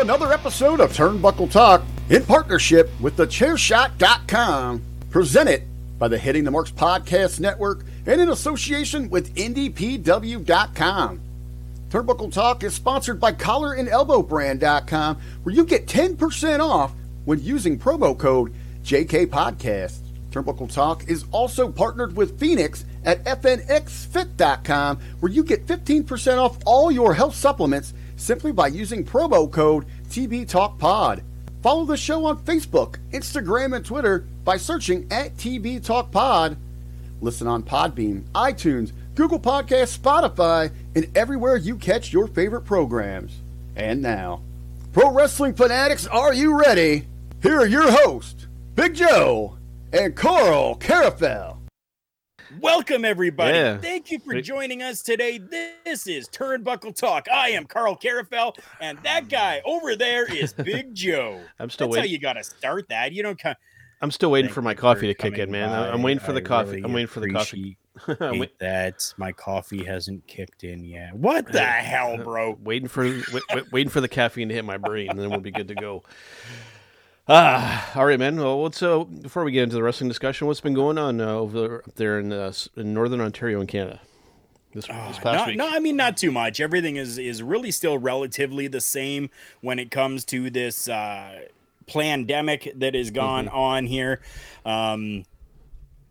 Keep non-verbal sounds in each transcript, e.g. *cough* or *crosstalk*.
Another episode of Turnbuckle Talk in partnership with thechairshot.com, presented by the Hitting the Marks Podcast Network and in association with IndyPW.com. Turnbuckle Talk is sponsored by Collar and Elbow collarandelbowbrand.com, where you get 10% off when using promo code JKPodcast. Turnbuckle Talk is also partnered with Fenix at FNXFit.com, where you get 15% off all your health supplements simply by using promo code TBTalkPod. Follow the show on Facebook, Instagram, and Twitter by searching at TB Talk Pod. Listen on Podbean, iTunes, Google Podcasts, Spotify, and everywhere you catch your favorite programs. And now, pro wrestling fanatics, are you ready? Here are your hosts, Big Joe and Karl Karufel. Welcome, everybody. Yeah. Thank you for joining us today. This is Turnbuckle Talk. I am Karl Karufel, and that guy over there is *laughs* Big Joe. I'm still That's how waiting. you got to start that. You don't come. I'm still waiting Thank for my coffee to kick in, man. by. I'm waiting for the I coffee. really I'm waiting for the coffee. *laughs* I'm wait- appreciate that my coffee hasn't kicked in yet. What the *laughs* hell, bro? waiting for wait, wait- waiting for the caffeine to hit my brain, and then we'll be good to go. Ah, all right, man. Well, what's uh before we get into the wrestling discussion? What's been going on uh, over there, up there in, uh, in northern Ontario in Canada this, this past no, week? no, I mean not too much. Everything is is really still relatively the same when it comes to this uh, pandemic that has gone Mm-hmm. on here. Um,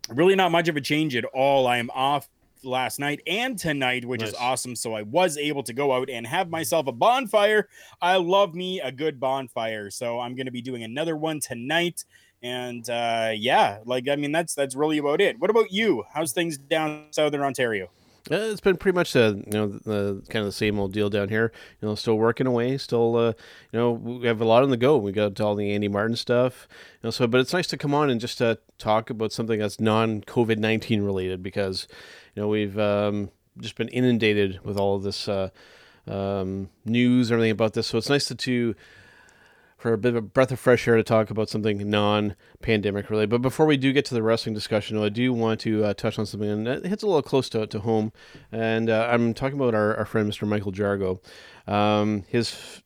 really, not much of a change at all. I am off last night and tonight, which is awesome. So I was able to go out and have myself a bonfire. I love me a good bonfire, so I'm going to be doing another one tonight. And uh, yeah, like I mean, that's that's really about it. What about you? How's things down southern Ontario? Uh, it's been pretty much the you know the kind of the same old deal down here. You know, still working away. Still, uh, you know, we have a lot on the go. We got all the Andy Martin stuff. You know, so but it's nice to come on and just uh, talk about something that's non COVID nineteen related because you know we've um, just been inundated with all of this uh, um, news, and everything about this. So it's nice to, to for a bit of a breath of fresh air to talk about something non-pandemic related. But before we do get to the wrestling discussion, I do want to uh, touch on something and it hits a little close to, to home. And uh, I'm talking about our, our friend Mr. Michael Jargo. Um, his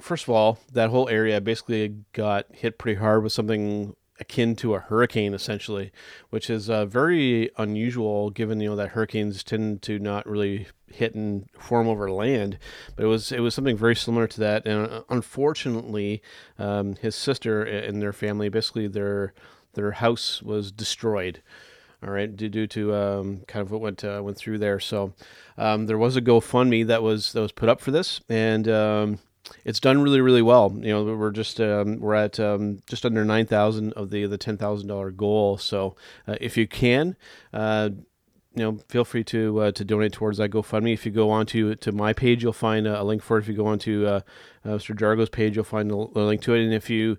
first of all, that whole area basically got hit pretty hard with something akin to a hurricane, essentially, which is uh, very unusual given you know that hurricanes tend to not really hit and form over land. But it was it was something very similar to that, and uh, unfortunately, um, his sister and their family basically their their house was destroyed all right, due, to um, kind of what went uh, went through there. So um, there was a GoFundMe that was that was put up for this, and um, it's done really really well. You know, we're just um, we're at um, just under nine thousand of the the ten thousand dollar goal. So uh, if you can. Uh, you know, feel free to uh, to donate towards that GoFundMe. If you go onto to to my page, you'll find a, link for it. If you go onto uh, uh, Mr. Jargo's page, you'll find a, link to it. And if you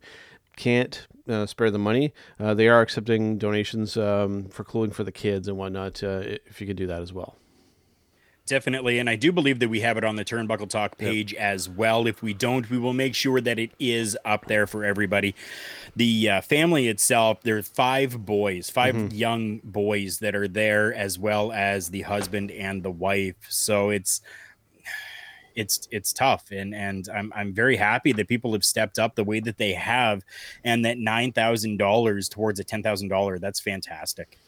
can't uh, spare the money, uh, they are accepting donations um, for clothing for the kids and whatnot. Uh, if you could do that as well. Definitely. And I do believe that we have it on the Turnbuckle Talk page as well. If we don't, we will make sure that it is up there for everybody. The uh, family itself, there's five boys, 5 young boys that are there, as well as the husband and the wife. So it's. It's it's tough, and and I'm I'm very happy that people have stepped up the way that they have, and that nine thousand dollars towards a ten thousand dollar. That's fantastic.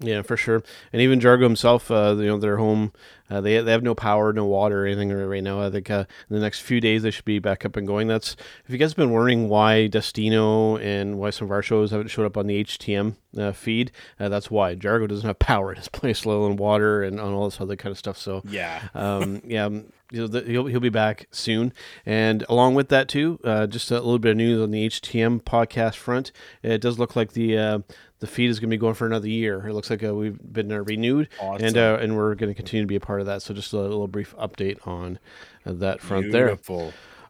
Yeah, for sure. And even Jargo himself, uh, you know, their home, uh, they they have no power, no water, or anything right now. I think uh, in the next few days they should be back up and going. That's if you guys have been wondering why Destino and why some of our shows haven't showed up on the HTM uh, feed, uh, that's why Jargo doesn't have power at his *laughs* place, let alone water and, and all this other kind of stuff. So Yeah. *laughs* um, yeah, um, know, he'll he'll be back soon. And along with that too, uh, just a little bit of news on the HTM podcast front. It does look like the uh, the feed is going to be going for another year. It looks like uh, we've been uh, renewed, Awesome. and uh, and we're going to continue to be a part of that. So just a little brief update on uh, that front there.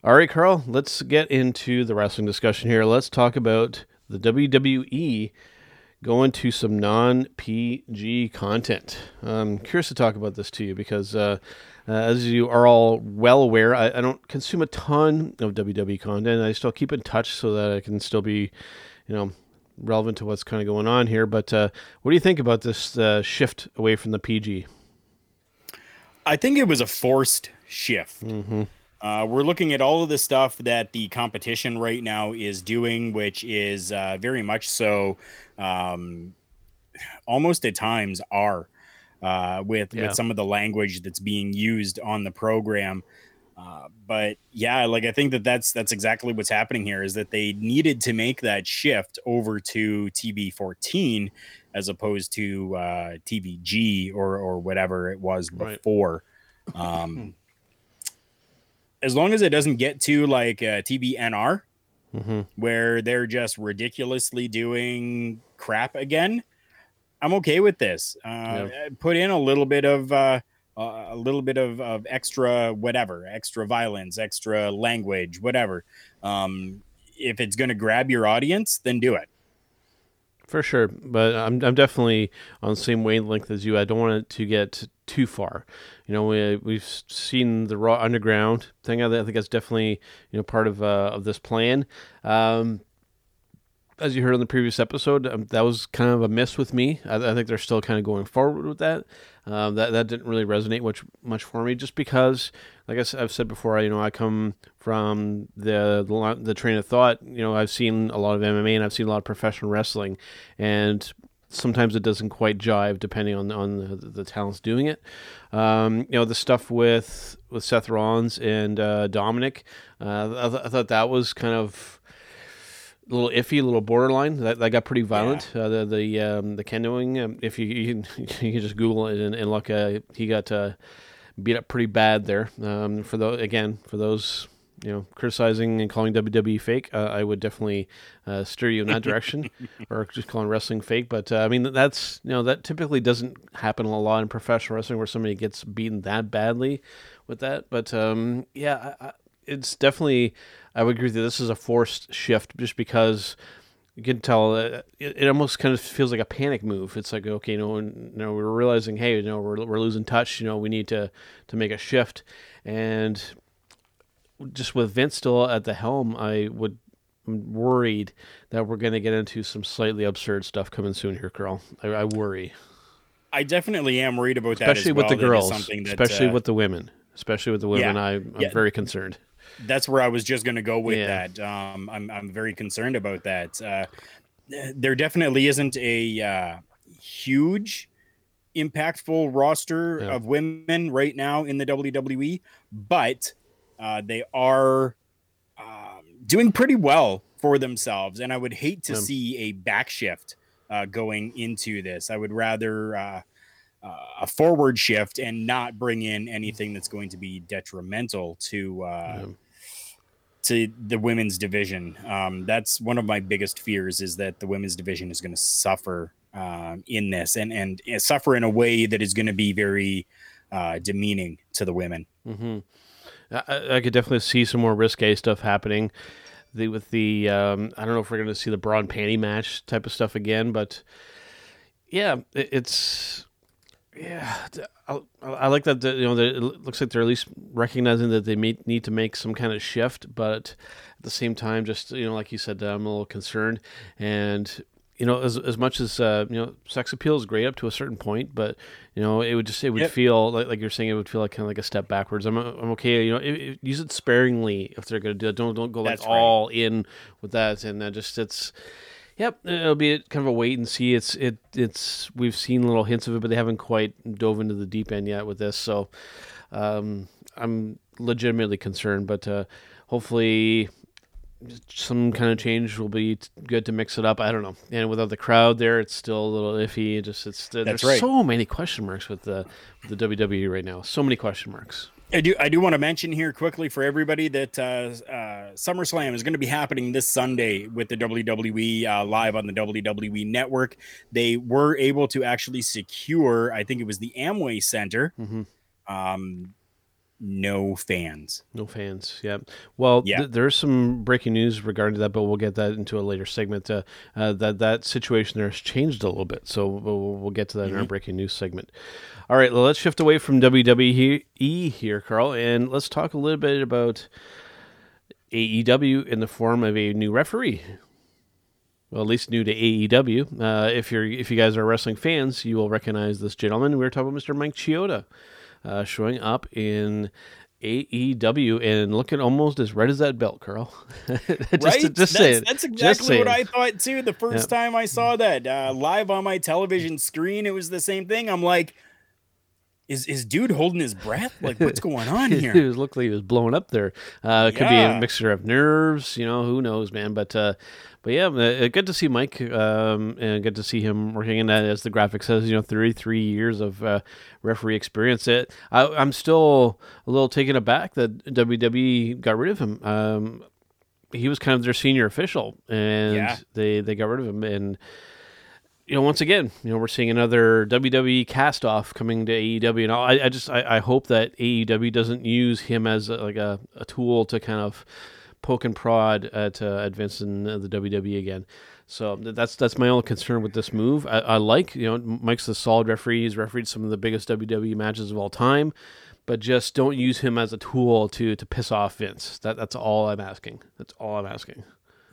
All right, Karl, let's get into the wrestling discussion here. Let's talk about the WWE going to some non PG content. I'm curious to talk about this to you because, uh, uh, as you are all well aware, I, I don't consume a ton of WWE content. I still keep in touch so that I can still be, you know, relevant to what's kind of going on here. But uh, what do you think about this uh, shift away from the PG? I think it was a forced shift. Uh, we're looking at all of the stuff that the competition right now is doing, which is uh, very much so, um, almost at times are uh, with Yeah. with some of the language that's being used on the program. Uh, but yeah, like I think that that's that's exactly what's happening here is that they needed to make that shift over to TV14 as opposed to uh, TVG or or whatever it was Right. before. Um, as long as it doesn't get to like uh, TBNR, Mm-hmm. where they're just ridiculously doing crap again, I'm okay with this. Uh, Put in a little bit of uh, a little bit of, of extra whatever, extra violence, extra language, whatever. Um, if it's going to grab your audience, then do it. For sure, but I'm I'm definitely on the same wavelength as you. I don't want it to get too far. You know, we we've seen the Raw Underground thing. I think that's definitely you know part of uh, of this plan. Um, as you heard on the previous episode, um, that was kind of a miss with me. I, I think they're still kind of going forward with that. Um, that that didn't really resonate much much for me, just because, like I I've said before, I, you know, I come from the, the the train of thought. You know, I've seen a lot of MMA and I've seen a lot of professional wrestling, and sometimes it doesn't quite jive depending on on the, the talents doing it. Um, you know, the stuff with with Seth Rollins and uh, Dominik, uh, I, th- I thought that was kind of a little iffy, a little borderline. That, that got pretty violent. Uh, the the um, the kenoing. Um, if you *laughs* you can, you can just Google it and, and look, uh, he got uh, beat up pretty bad there. Um, for the again for those you know criticizing and calling WWE fake, uh, I would definitely uh, steer you in that direction, *laughs* or just calling wrestling fake. But uh, I mean that's you know that typically doesn't happen a lot in professional wrestling where somebody gets beaten that badly with that. But um, yeah, I, I, it's definitely I would agree that this is a forced shift just because you can tell uh, it, it almost kind of feels like a panic move. It's like okay, you know, you know, we're realizing, hey, you know, we're, we're losing touch. You know, we need to to make a shift, and just with Vince still at the helm, I would. I'm worried that we're going to get into some slightly absurd stuff coming soon here, Karl. I, I worry, I definitely am worried about that, especially with well. the girls, that, especially uh, with the women, especially with the women. I, I'm Yeah. very concerned. That's where I was just going to go with Yeah. that. Um, I'm I'm very concerned about that. Uh, there definitely isn't a uh, huge, impactful roster Yeah. of women right now in the WWE, but uh, they are um, doing pretty well for themselves. And I would hate to Yeah. see a backshift uh, going into this. I would rather. Uh, uh, a forward shift and not bring in anything that's going to be detrimental to uh, Yeah. To the women's division. Um, that's one of my biggest fears is that the women's division is going to suffer um, in this and and uh, suffer in a way that is going to be very uh, demeaning to the women. hmm I, I- I could definitely see some more risque stuff happening. The with the um, I don't know if we're going to see the bra and panty match type of stuff again, but yeah, it, it's yeah. I, I like that. The, you know, that it looks like they're at least recognizing that they may need to make some kind of shift, but at the same time, just you know, like you said, I'm a little concerned and. You know, as, as much as uh, you know, sex appeal is great up to a certain point, but you know, it would just it would Yep. feel like, like you're saying it would feel like kind of like a step backwards. I'm I'm okay. You know, it, it- use it sparingly if they're gonna do it. Don't don't go like right. all in with that. And uh, just it's Yep, it'll be kind of a wait and see. It's it it's we've seen little hints of it, but they haven't quite dove into the deep end yet with this. So um, I'm legitimately concerned, but uh, hopefully some kind of change will be good to mix it up. I don't know. And without the crowd there, it's still a little iffy. It just it's there's right. so many question marks with the with the WWE right now. So many question marks. I do. I do want to mention here quickly for everybody that uh, uh, SummerSlam is going to be happening this Sunday with the WWE uh, live on the WWE Network. They were able to actually secure, I think it was the Amway Center. Mm-hmm. Um, no fans. No fans. Yeah. Well, Yeah. th- there's some breaking news regarding that, but we'll get that into a later segment. Uh, uh, that that situation there has changed a little bit, so we'll, we'll get to that in our breaking news segment. All right, well, let's shift away from WWE here, Karl, and let's talk a little bit about AEW in the form of a new referee. Well, at least new to AEW. Uh, if you're if you guys are wrestling fans, you will recognize this gentleman. We are talking about Mr. Mike Chioda uh, showing up in AEW and looking almost as red as that belt, Karl. *laughs* just, right? just that's, saying. that's Just exactly what. I thought too. The first time I saw that uh, live on my television screen, it was the same thing. I'm like, is is dude holding his breath? Like, what's *laughs* going on he here? was looked like he was blowing up there. Uh, it could be a mixture of nerves, you know, who knows, man. But uh, but yeah, uh, good to see Mike, um, and good to see him working in that. As the graphic says, you know, thirty three years of uh, referee experience. It, I, I'm still a little taken aback that WWE got rid of him. Um, he was kind of their senior official, and Yeah. they they got rid of him and you know, once again, you know, we're seeing another WWE cast off coming to AEW, and I, I just, I, I hope that AEW doesn't use him as a, like a, a tool to kind of poke and prod at uh, advancing the WWE again. So that's that's my only concern with this move. I, I like, you know, Mike's a solid referee. He's refereed some of the biggest WWE matches of all time, but just don't use him as a tool to to piss off Vince. That that's all I'm asking. That's all I'm asking.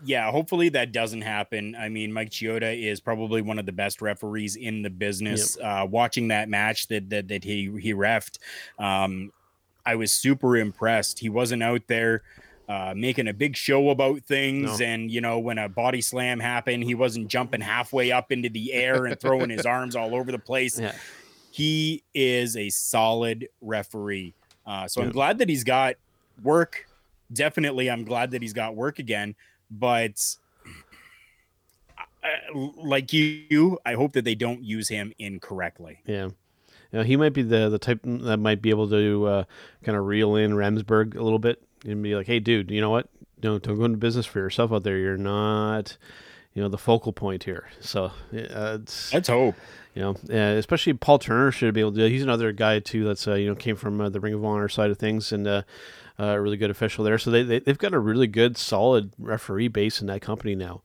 yeah, hopefully that doesn't happen. I mean, Mike Chioda is probably one of the best referees in the business. Uh, watching that match that that, that he he refed, um, I was super impressed. He wasn't out there uh, making a big show about things, No. and you know when a body slam happened, he wasn't jumping halfway up into the air and throwing his *laughs* arms all over the place. Yeah. He is a solid referee. Uh, so I'm glad that he's got work. Definitely, I'm glad that he's got work again. But uh, like you, I hope that they don't use him incorrectly. Yeah. You know, he might be the the type that might be able to uh, kind of reel in Remsburg a little bit and be like, "Hey, dude, you know what? Don't don't go into business for yourself out there. You're not, you know, the focal point here." So, uh, it's, Let's hope. you know, uh, especially Paul Turner should be able to. He's another guy too that's uh, you know came from uh, the Ring of Honor side of things and uh, uh, a really good official there. So they, they they've got a really good, solid referee base in that company now,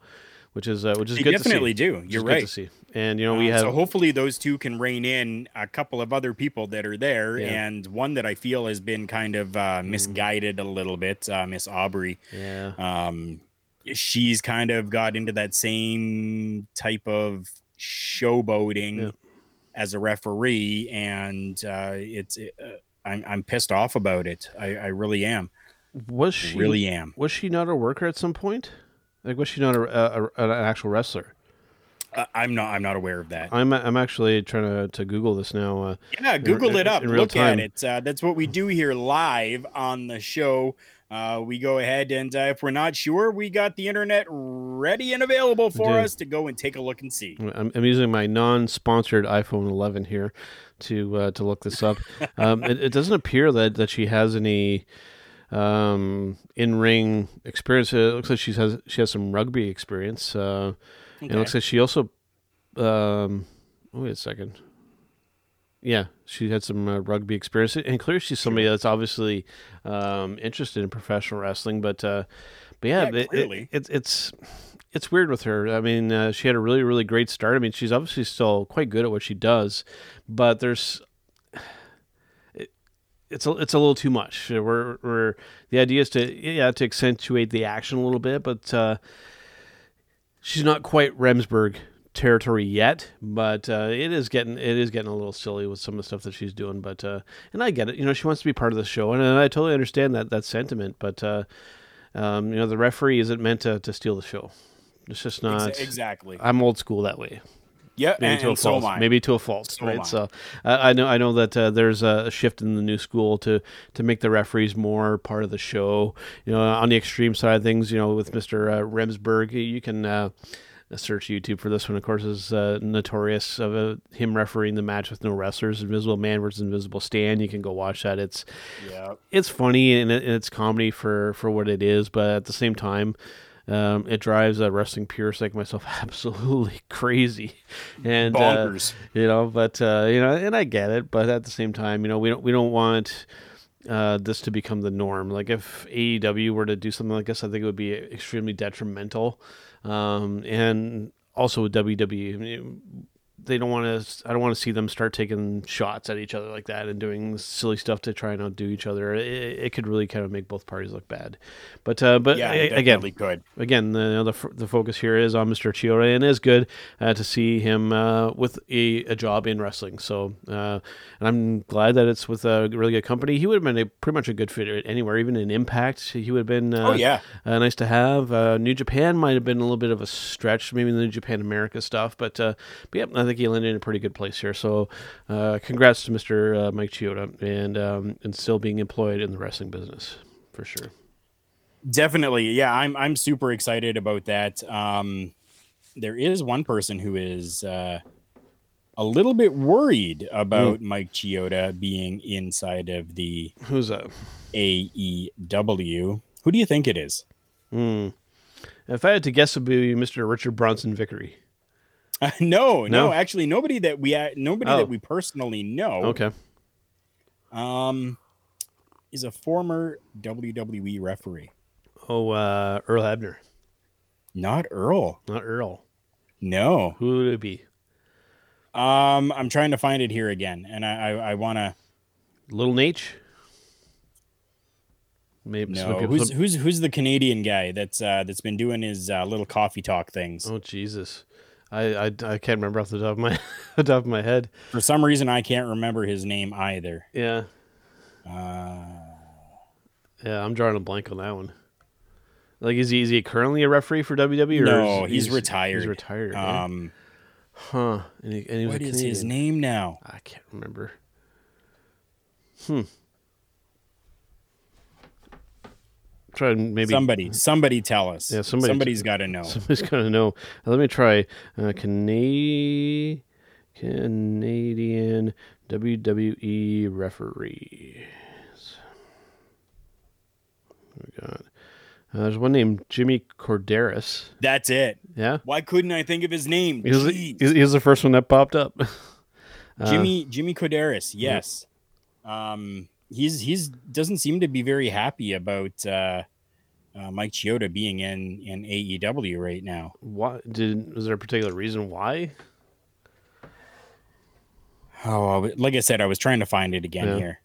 which is uh, which is They good definitely to see. do. You're right. And you know, we Uh, have so hopefully those two can rein in a couple of other people that are there, Yeah. Mm-hmm. and one that I feel has been kind of uh, misguided a little bit, uh, Miss Aubrey. yeah. Um, she's kind of got into that same type of showboating Yeah. as a referee, and uh, it's uh, I'm I'm pissed off about it. I, I really am. Was she really am. Was she not a worker at some point? Like, was she not a, a, a- an actual wrestler? Uh, I'm not I'm not aware of that. I'm I'm actually trying to, to Google this now. Uh, Yeah, Google in- it up. in real Look time. at it. Uh, that's what we do here live on the show. Uh, we go ahead and uh, if we're not sure, we got the internet ready and available for do. us to go and take a look and see. I'm, I'm using my non-sponsored iPhone 11 here to uh, to look this up. *laughs* um, it, it doesn't appear that, that she has any um, in-ring experience. It looks like she has she has some rugby experience. Uh, and It looks like she also. Um, oh, wait a second. Yeah, she had some uh, rugby experience, and clearly she's somebody that's obviously um, interested in professional wrestling. But, uh, but yeah, Yeah, it- it- it, it's it's weird with her. I mean, uh, she had a really really great start. I mean, she's obviously still quite good at what she does, but there's *sighs* it, it's a, it's a little too much. We're, we're the idea is to yeah to accentuate the action a little bit, but uh, she's not quite Remsburg territory yet, but uh, it is getting it is getting a little silly with some of the stuff that she's doing. But uh, and I get it, you know, she wants to be part of the show, and, and I totally understand that that sentiment. But uh, um, you know, the referee isn't meant to, to steal the show. It's just not. Exactly. I'm old school that way. Yeah, Maybe and, to a and so fault. Maybe to a fault, So right? So uh, I know I know that uh, there's a shift in the new school to to make the referees more part of the show. You know, on the extreme side of things, you know, with Mister uh, Remsburg, you can. Uh, search YouTube for this one. Of course, is uh, notorious of uh, him refereeing the match with no wrestlers, Invisible Man versus Invisible Stan. You can go watch that. It's Yeah. it's funny and, it, and it's comedy for for what it is, but at the same time. Um, it drives a wrestling purist like myself *laughs* absolutely crazy, and uh, you know. But uh, you know, and I get it. But at the same time, you know, we don't we don't want uh, this to become the norm. Like if AEW were to do something like this, I think it would be extremely detrimental. Um, and also with WWE, they don't want to. I don't want to see them start taking shots at each other like that and doing silly stuff to try and outdo each other. It, it could really kind of make both parties look bad. But uh, but Yeah, again, could. again, the the, the focus here is on Mr. Chioda, and it is good uh, to see him uh, with a, a job in wrestling. So, uh, and I'm glad that it's with a really good company. He would have been a, pretty much a good fit anywhere, even in Impact. He would have been. Uh, Oh, yeah. uh, nice to have. Uh, New Japan might have been a little bit of a stretch, maybe the New Japan America stuff, but uh, but yeah, I think he landed in a pretty good place here. So, uh, congrats to Mr. Uh, Mike Chioda and um, and still being employed in the wrestling business for sure. Definitely. Yeah, I'm I'm super excited about that. Um there is one person who is uh a little bit worried about Mike Chioda being inside of the Who's that? AEW. Who do you think it is? Hmm. If I had to guess, it would be Mr. Richard Bronson Vickery. Uh, *laughs* no, no, No? actually nobody that we nobody Oh. that we personally know. Okay. Um is a former WWE referee. Oh, uh, Earl Hebner, Not Earl. not Earl. No. Who would it be? Um I'm trying to find it here again and I I, I want to Little Nate? Maybe No, people- who's who's who's the Canadian guy that's uh, that's been doing his uh, little coffee talk things? Oh Jesus, I, I I can't remember off the top of my *laughs* the top of my head. For some reason, I can't remember his name either. Yeah, Uh, yeah, I'm drawing a blank on that one. Like, is he is he currently a referee for WWE? Or no, is- he's, retired. He's retired. Um, huh? And he, and he was what his name now? I can't remember. Hmm. Try and maybe Somebody, somebody, tell us. Yeah, somebody- somebody's got to know. Somebody's got to know. Uh, let me try. Uh, Cana- Canadian WWE referees. We got. Uh, there's one named Jimmy Korderas. That's it. Yeah, Why couldn't I think of his name? he was, he was the first one that popped up. *laughs* Jimmy Jimmy Korderas. Yes. Um, he's he's doesn't seem to be very happy about uh, uh, Mike Chioda being in in AEW right now. What did? Was there a particular reason why? Oh, like I said, I was trying to find it again Yeah. here.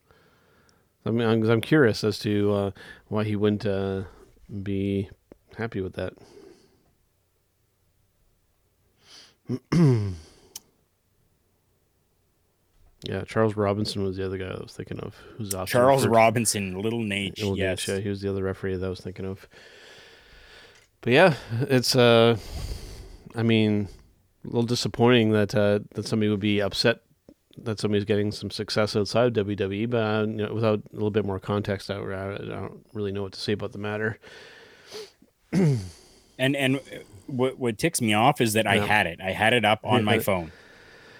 I mean, I'm, I'm curious as to uh, why he wouldn't uh, be happy with that. *clears throat* yeah, Charles Robinson was the other guy I was thinking of. Who's also Charles referred- Robinson, Little Nate. Little yes. Nate, yeah, he was the other referee that I was thinking of. But yeah, it's uh, I mean, a little disappointing that uh, that somebody would be upset that somebody's getting some success outside of WWE, but uh, you know, without a little bit more context, I, I don't really know what to say about the matter. *clears throat* And and what what ticks me off is that I had it. I had it up on my phone.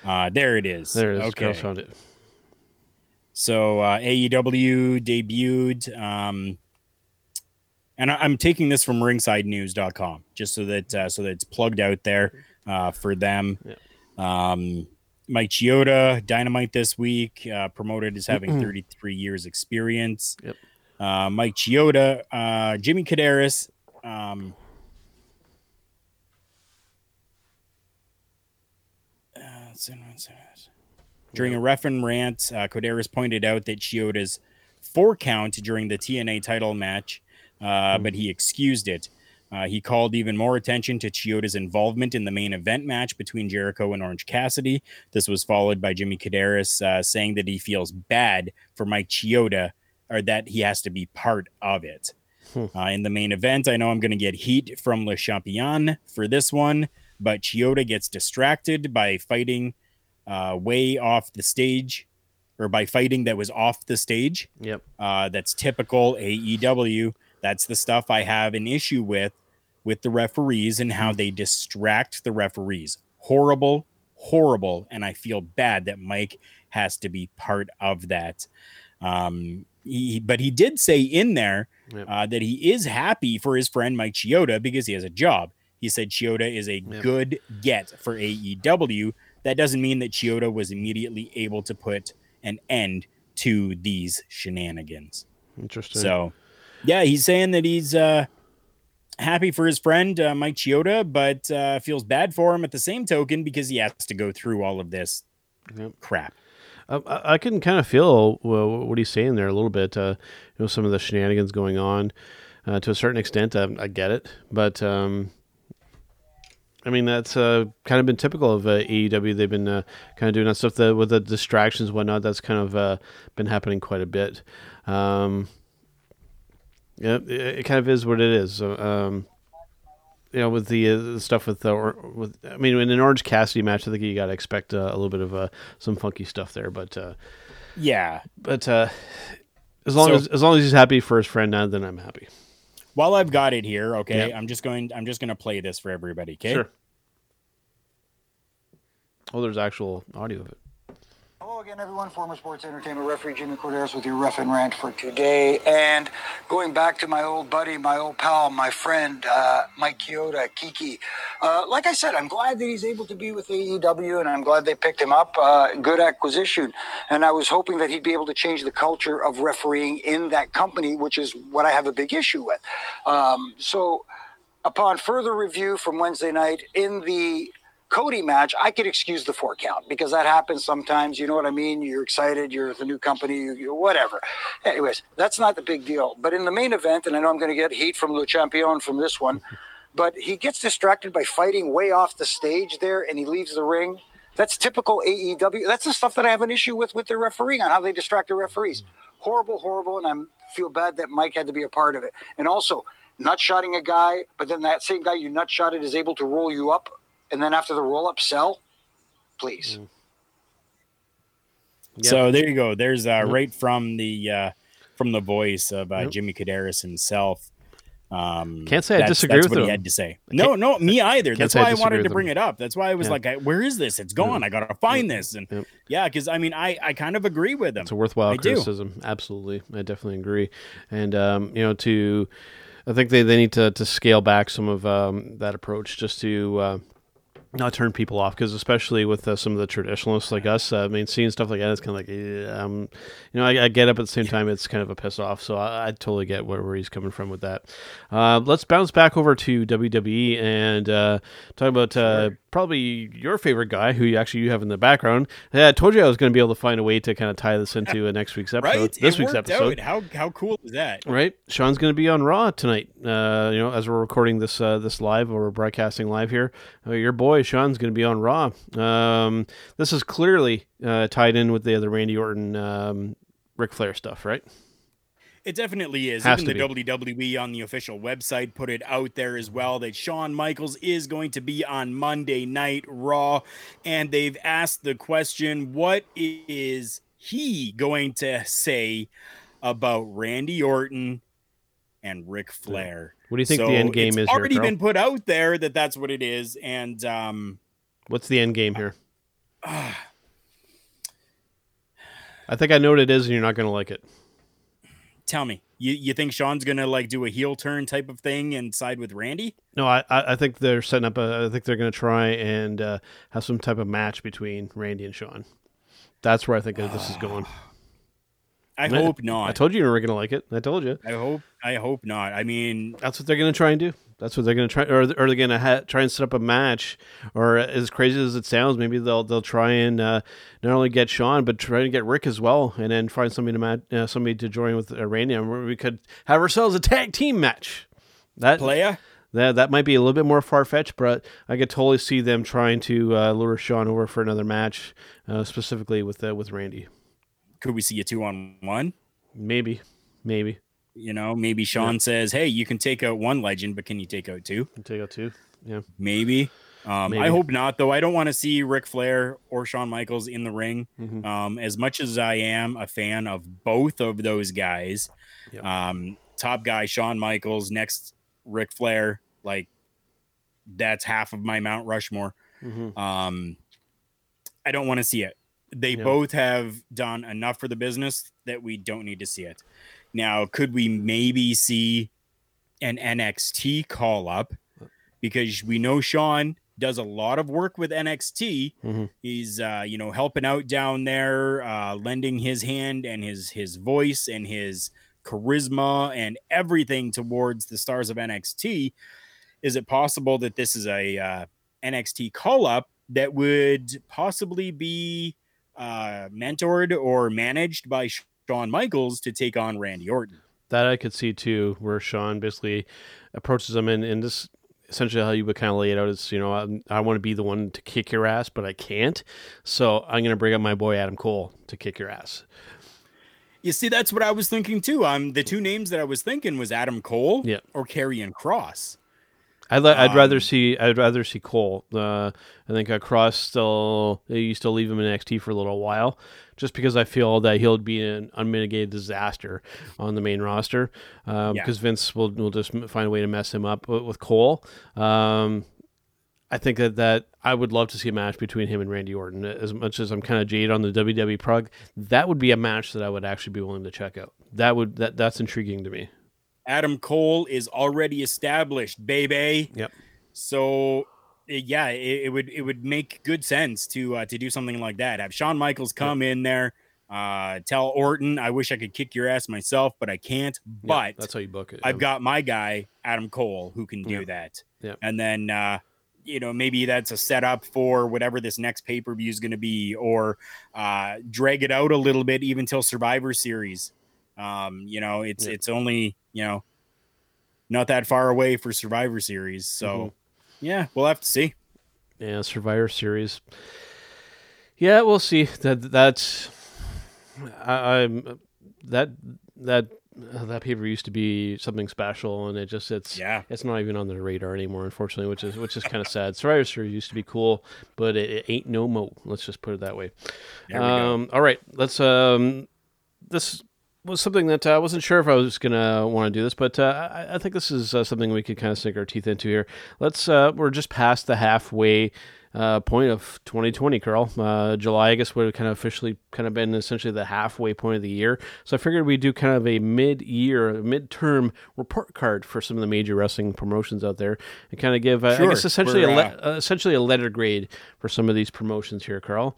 Uh, there it is. There it is. Okay. I found it. So uh, AEW debuted, um, and I, I'm taking this from RingsideNews.com just so that uh, so that it's plugged out there uh, for them. Um, Mike Chioda, Dynamite this week, uh, promoted as having 33 years experience. Yep. Uh, Mike Chioda, uh, Jimmy Korderas. Um, uh, during a ref and rant, uh, Korderas pointed out that Chioda's four count during the TNT title match, uh, but he excused it. Uh, he called even more attention to Chioda's involvement in the main event match between Jericho and Orange Cassidy. This was followed by Jimmy Korderas uh, saying that he feels bad for Mike Chioda or that he has to be part of it. Uh, in the main event, I know I'm going to get heat from Le Champion for this one, but Chioda gets distracted by fighting uh, way off the stage or by fighting that was off the stage. Yep. Uh, that's typical AEW. That's the stuff I have an issue with with the referees and how they distract the referees. Horrible, horrible. And I feel bad that Mike has to be part of that. Um, he, but he did say in there Yep. uh, that he is happy for his friend Mike Chioda because he has a job. He said Chioda is a Yep. good get for AEW. That doesn't mean that Chioda was immediately able to put an end to these shenanigans. Interesting. So, yeah, he's saying that he's uh, happy for his friend uh, Mike Chioda, but uh, feels bad for him at the same token because he has to go through all of this Yep. crap. Um, I, I can kind of feel well, what he's saying there a little bit. Uh, you know, some of the shenanigans going on uh, to a certain extent. I, I get it, but um, I mean that's uh, kind of been typical of uh, AEW. They've been uh, kind of doing that stuff that, with the distractions and whatnot. That's kind of uh, been happening quite a bit. Um, yeah, it, it kind of is what it is. Um, you know, with the, uh, the stuff with the or, with, I mean, in an Orange Cassidy match, I think you got to expect uh, a little bit of uh, some funky stuff there. But uh, Yeah. but uh, as long So- as as long as he's happy for his friend, now then I'm happy. While I've got it here, okay. I'm just going. I'm just going to play this for everybody. Okay. Sure. Oh, there's actual audio of it. Hello again, everyone. Former sports entertainment referee Jimmy Korderas with your ref and rant for today. And going back to my old buddy, my old pal, my friend, uh, Mike Chioda, Kiki. Uh, like I said, I'm glad that he's able to be with AEW, and I'm glad they picked him up. Uh, good acquisition. And I was hoping that he'd be able to change the culture of refereeing in that company, which is what I have a big issue with. Um, so, upon further review from Wednesday night in the Cody match, I could excuse the four count because that happens sometimes. You know what I mean? You're excited, you're with a new company, you, you whatever. Anyways, that's not the big deal. But in the main event, and I know I'm going to get heat from Le Champion from this one, *laughs* but he gets distracted by fighting way off the stage there and he leaves the ring. That's typical AEW. That's the stuff that I have an issue with with the refereeing on how they distract the referees. Mm-hmm. Horrible, horrible, and I feel bad that Mike had to be a part of it. And also, nut shotting a guy, but then that same guy you nutshotted is able to roll you up, and then after the roll up, sell. Please. Yep. So there you go. There's uh, right from the uh, from the voice of uh, Yep. Jimmy Korderas himself. Um, Can't say I disagree that's with what him. he had to say. No, no, me either. That's say I why I disagree wanted with to him. bring it up. That's why I was Yeah. like, I, "Where is this? It's gone. I gotta find this." And Yep. yeah, because I mean, I I kind of agree with him. It's a worthwhile I do. criticism. Absolutely, I definitely agree. And um, you know, to I think they, they need to, to scale back some of um, that approach just to uh, not turn people off because especially with uh, some of the traditionalists like us, uh, I mean, seeing stuff like that, it's kind of like, yeah, um, you know, I, I get up at the same time, it's kind of a piss off. So I, I totally get where, where he's coming from with that. Uh, let's bounce back over to WWE and uh, talk about uh, probably your favorite guy, who you actually you have in the background. Yeah, I told you I was going to be able to find a way to kind of tie this into uh, *laughs* next week's episode. Right? This it week's episode. Out. How how cool is that? Right, Shawn's going to be on Raw tonight. Uh, you know, as we're recording this this live or we're broadcasting live here, uh, your boy Shawn's going to be on Raw. Um, this is clearly uh, tied in with the other Randy Orton, um, Ric Flair stuff, right? It definitely is. Has Even the WWE on the official website put it out there as well that Shawn Michaels is going to be on Monday Night Raw. And they've asked the question what is he going to say about Randy Orton and Ric Flair? What do you think So the end game is here, already Karl? been put out there that that's what it is. And um, What's the end game here? *sighs* I think I know what it is, and you're not going to like it. tell me, you, you think Shawn's going to like do a heel turn type of thing and side with Randy? No, I, I I think they're setting up a. I think they're going to try and uh, have some type of match between Randy and Shawn. That's where I think this is *sighs* going. I hope not. I told you you were going to like it. I told you. I hope I hope not. I mean, That's what they're going to try and do. That's what they're going to try, or, or they're going to ha- try and set up a match. Or as crazy as it sounds, maybe they'll they'll try and uh, not only get Shawn, but try to get Ric as well, and then find somebody to match, uh, somebody to join with uh, Randy, and we could have ourselves a tag team match. That playa. that that might be a little bit more far fetched, but I could totally see them trying to uh, lure Shawn over for another match, uh, specifically with uh, with Randy. Could we see a two on one? Maybe, maybe You know, maybe Shawn says, "Hey, you can take out one legend, but can you take out two? Can take out two. Yeah, Maybe." Um, Maybe. I hope not, though. I don't want to see Ric Flair or Shawn Michaels in the ring. Mhm. Um, as much as I am a fan of both of those guys, Yep. um, top guy Shawn Michaels, next Ric Flair, like that's half of my Mount Rushmore. Mhm. Um, I don't want to see it. They Yeah. both have done enough for the business that we don't need to see it. Now, could we maybe see an NXT call up? Because we know Shawn does a lot of work with NXT. Mhm. He's uh, you know helping out down there, uh, lending his hand and his his voice and his charisma and everything towards the stars of NXT. Is it possible that this is a uh, NXT call up that would possibly be uh, mentored or managed by Shawn Michaels to take on Randy Orton? That I could see too, where Shawn basically approaches him and, and this essentially how you would kind of lay it out is, you know, I, I want to be the one to kick your ass, but I can't. So I'm going to bring up my boy Adam Cole to kick your ass. You see, that's what I was thinking too. Um, the two names that I was thinking was Adam Cole Yeah. or Karrion Cross. I'd, li- I'd rather Um, see I'd rather see Cole. Uh, I think uh, Cross still you still leave him in NXT for a little while, just because I feel that he'll be an unmitigated disaster on the main roster. Um, Yeah. Because Vince will will just find a way to mess him up with, with Cole. Um, I think that, that I would love to see a match between him and Randy Orton. As much as I'm kind of jaded on the WWE prog, that would be a match that I would actually be willing to check out. That would that that's intriguing to me. Adam Cole is already established, baby. Yep. So yeah, it, it would it would make good sense to uh, to do something like that. Have Shawn Michaels come in there, uh, tell Orton, "I wish I could kick your ass myself, but I can't." But that's how you book it. I've got my guy Adam Cole who can do Yeah. that. Yeah. And then uh you know maybe that's a setup for whatever this next pay-per-view is going to be or uh drag it out a little bit even till Survivor series. Um you know it's Yeah. it's only, you know, not that far away for Survivor series. So Mhm. yeah, we'll have to see. Yeah, Survivor Series. Yeah, we'll see. That that's I, I'm that that uh, that paper used to be something special, and it just it's Yeah. it's not even on the radar anymore, unfortunately, which is which is kind of sad. Survivor Series used to be cool, but it, it ain't no mo. Let's just put it that way. Um, all right, let's. Um, this was something that uh, I wasn't sure if I was gonna want to do this, but uh, I, I think this is uh, something we could kind of sink our teeth into here. Let's. Uh, we're just past the halfway uh, point of 2020, Karl. Uh, July, I guess, would have kind of officially kind of been essentially the halfway point of the year. So I figured we'd do kind of a mid-year, mid-term report card for some of the major wrestling promotions out there, and kind of give, uh, I guess, essentially a le- essentially a letter grade for some of these promotions here, Karl.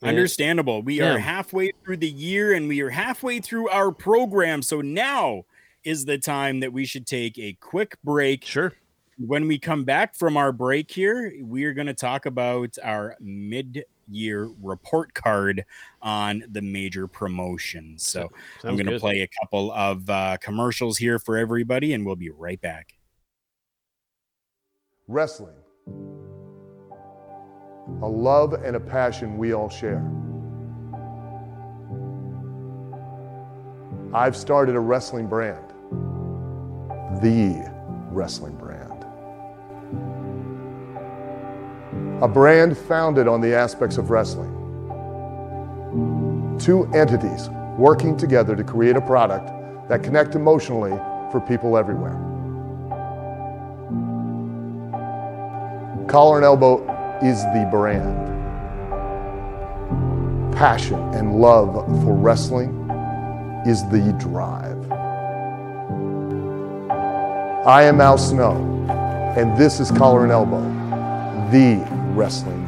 And- Understandable. We Yeah. are halfway through the year and we are halfway through our program. So now is the time that we should take a quick break. Sure. When we come back from our break here, we are going to talk about our mid year report card on the major promotions. So I'm going to play a couple of uh, commercials here for everybody and we'll be right back. Wrestling. A love and a passion we all share. I've started a wrestling brand. The wrestling brand. A brand founded on the aspects of wrestling. Two entities working together to create a product that connect emotionally for people everywhere. Collar and Elbow is the brand. Passion and love for wrestling is the drive. I am Al Snow, and this is Collar and Elbow, the wrestling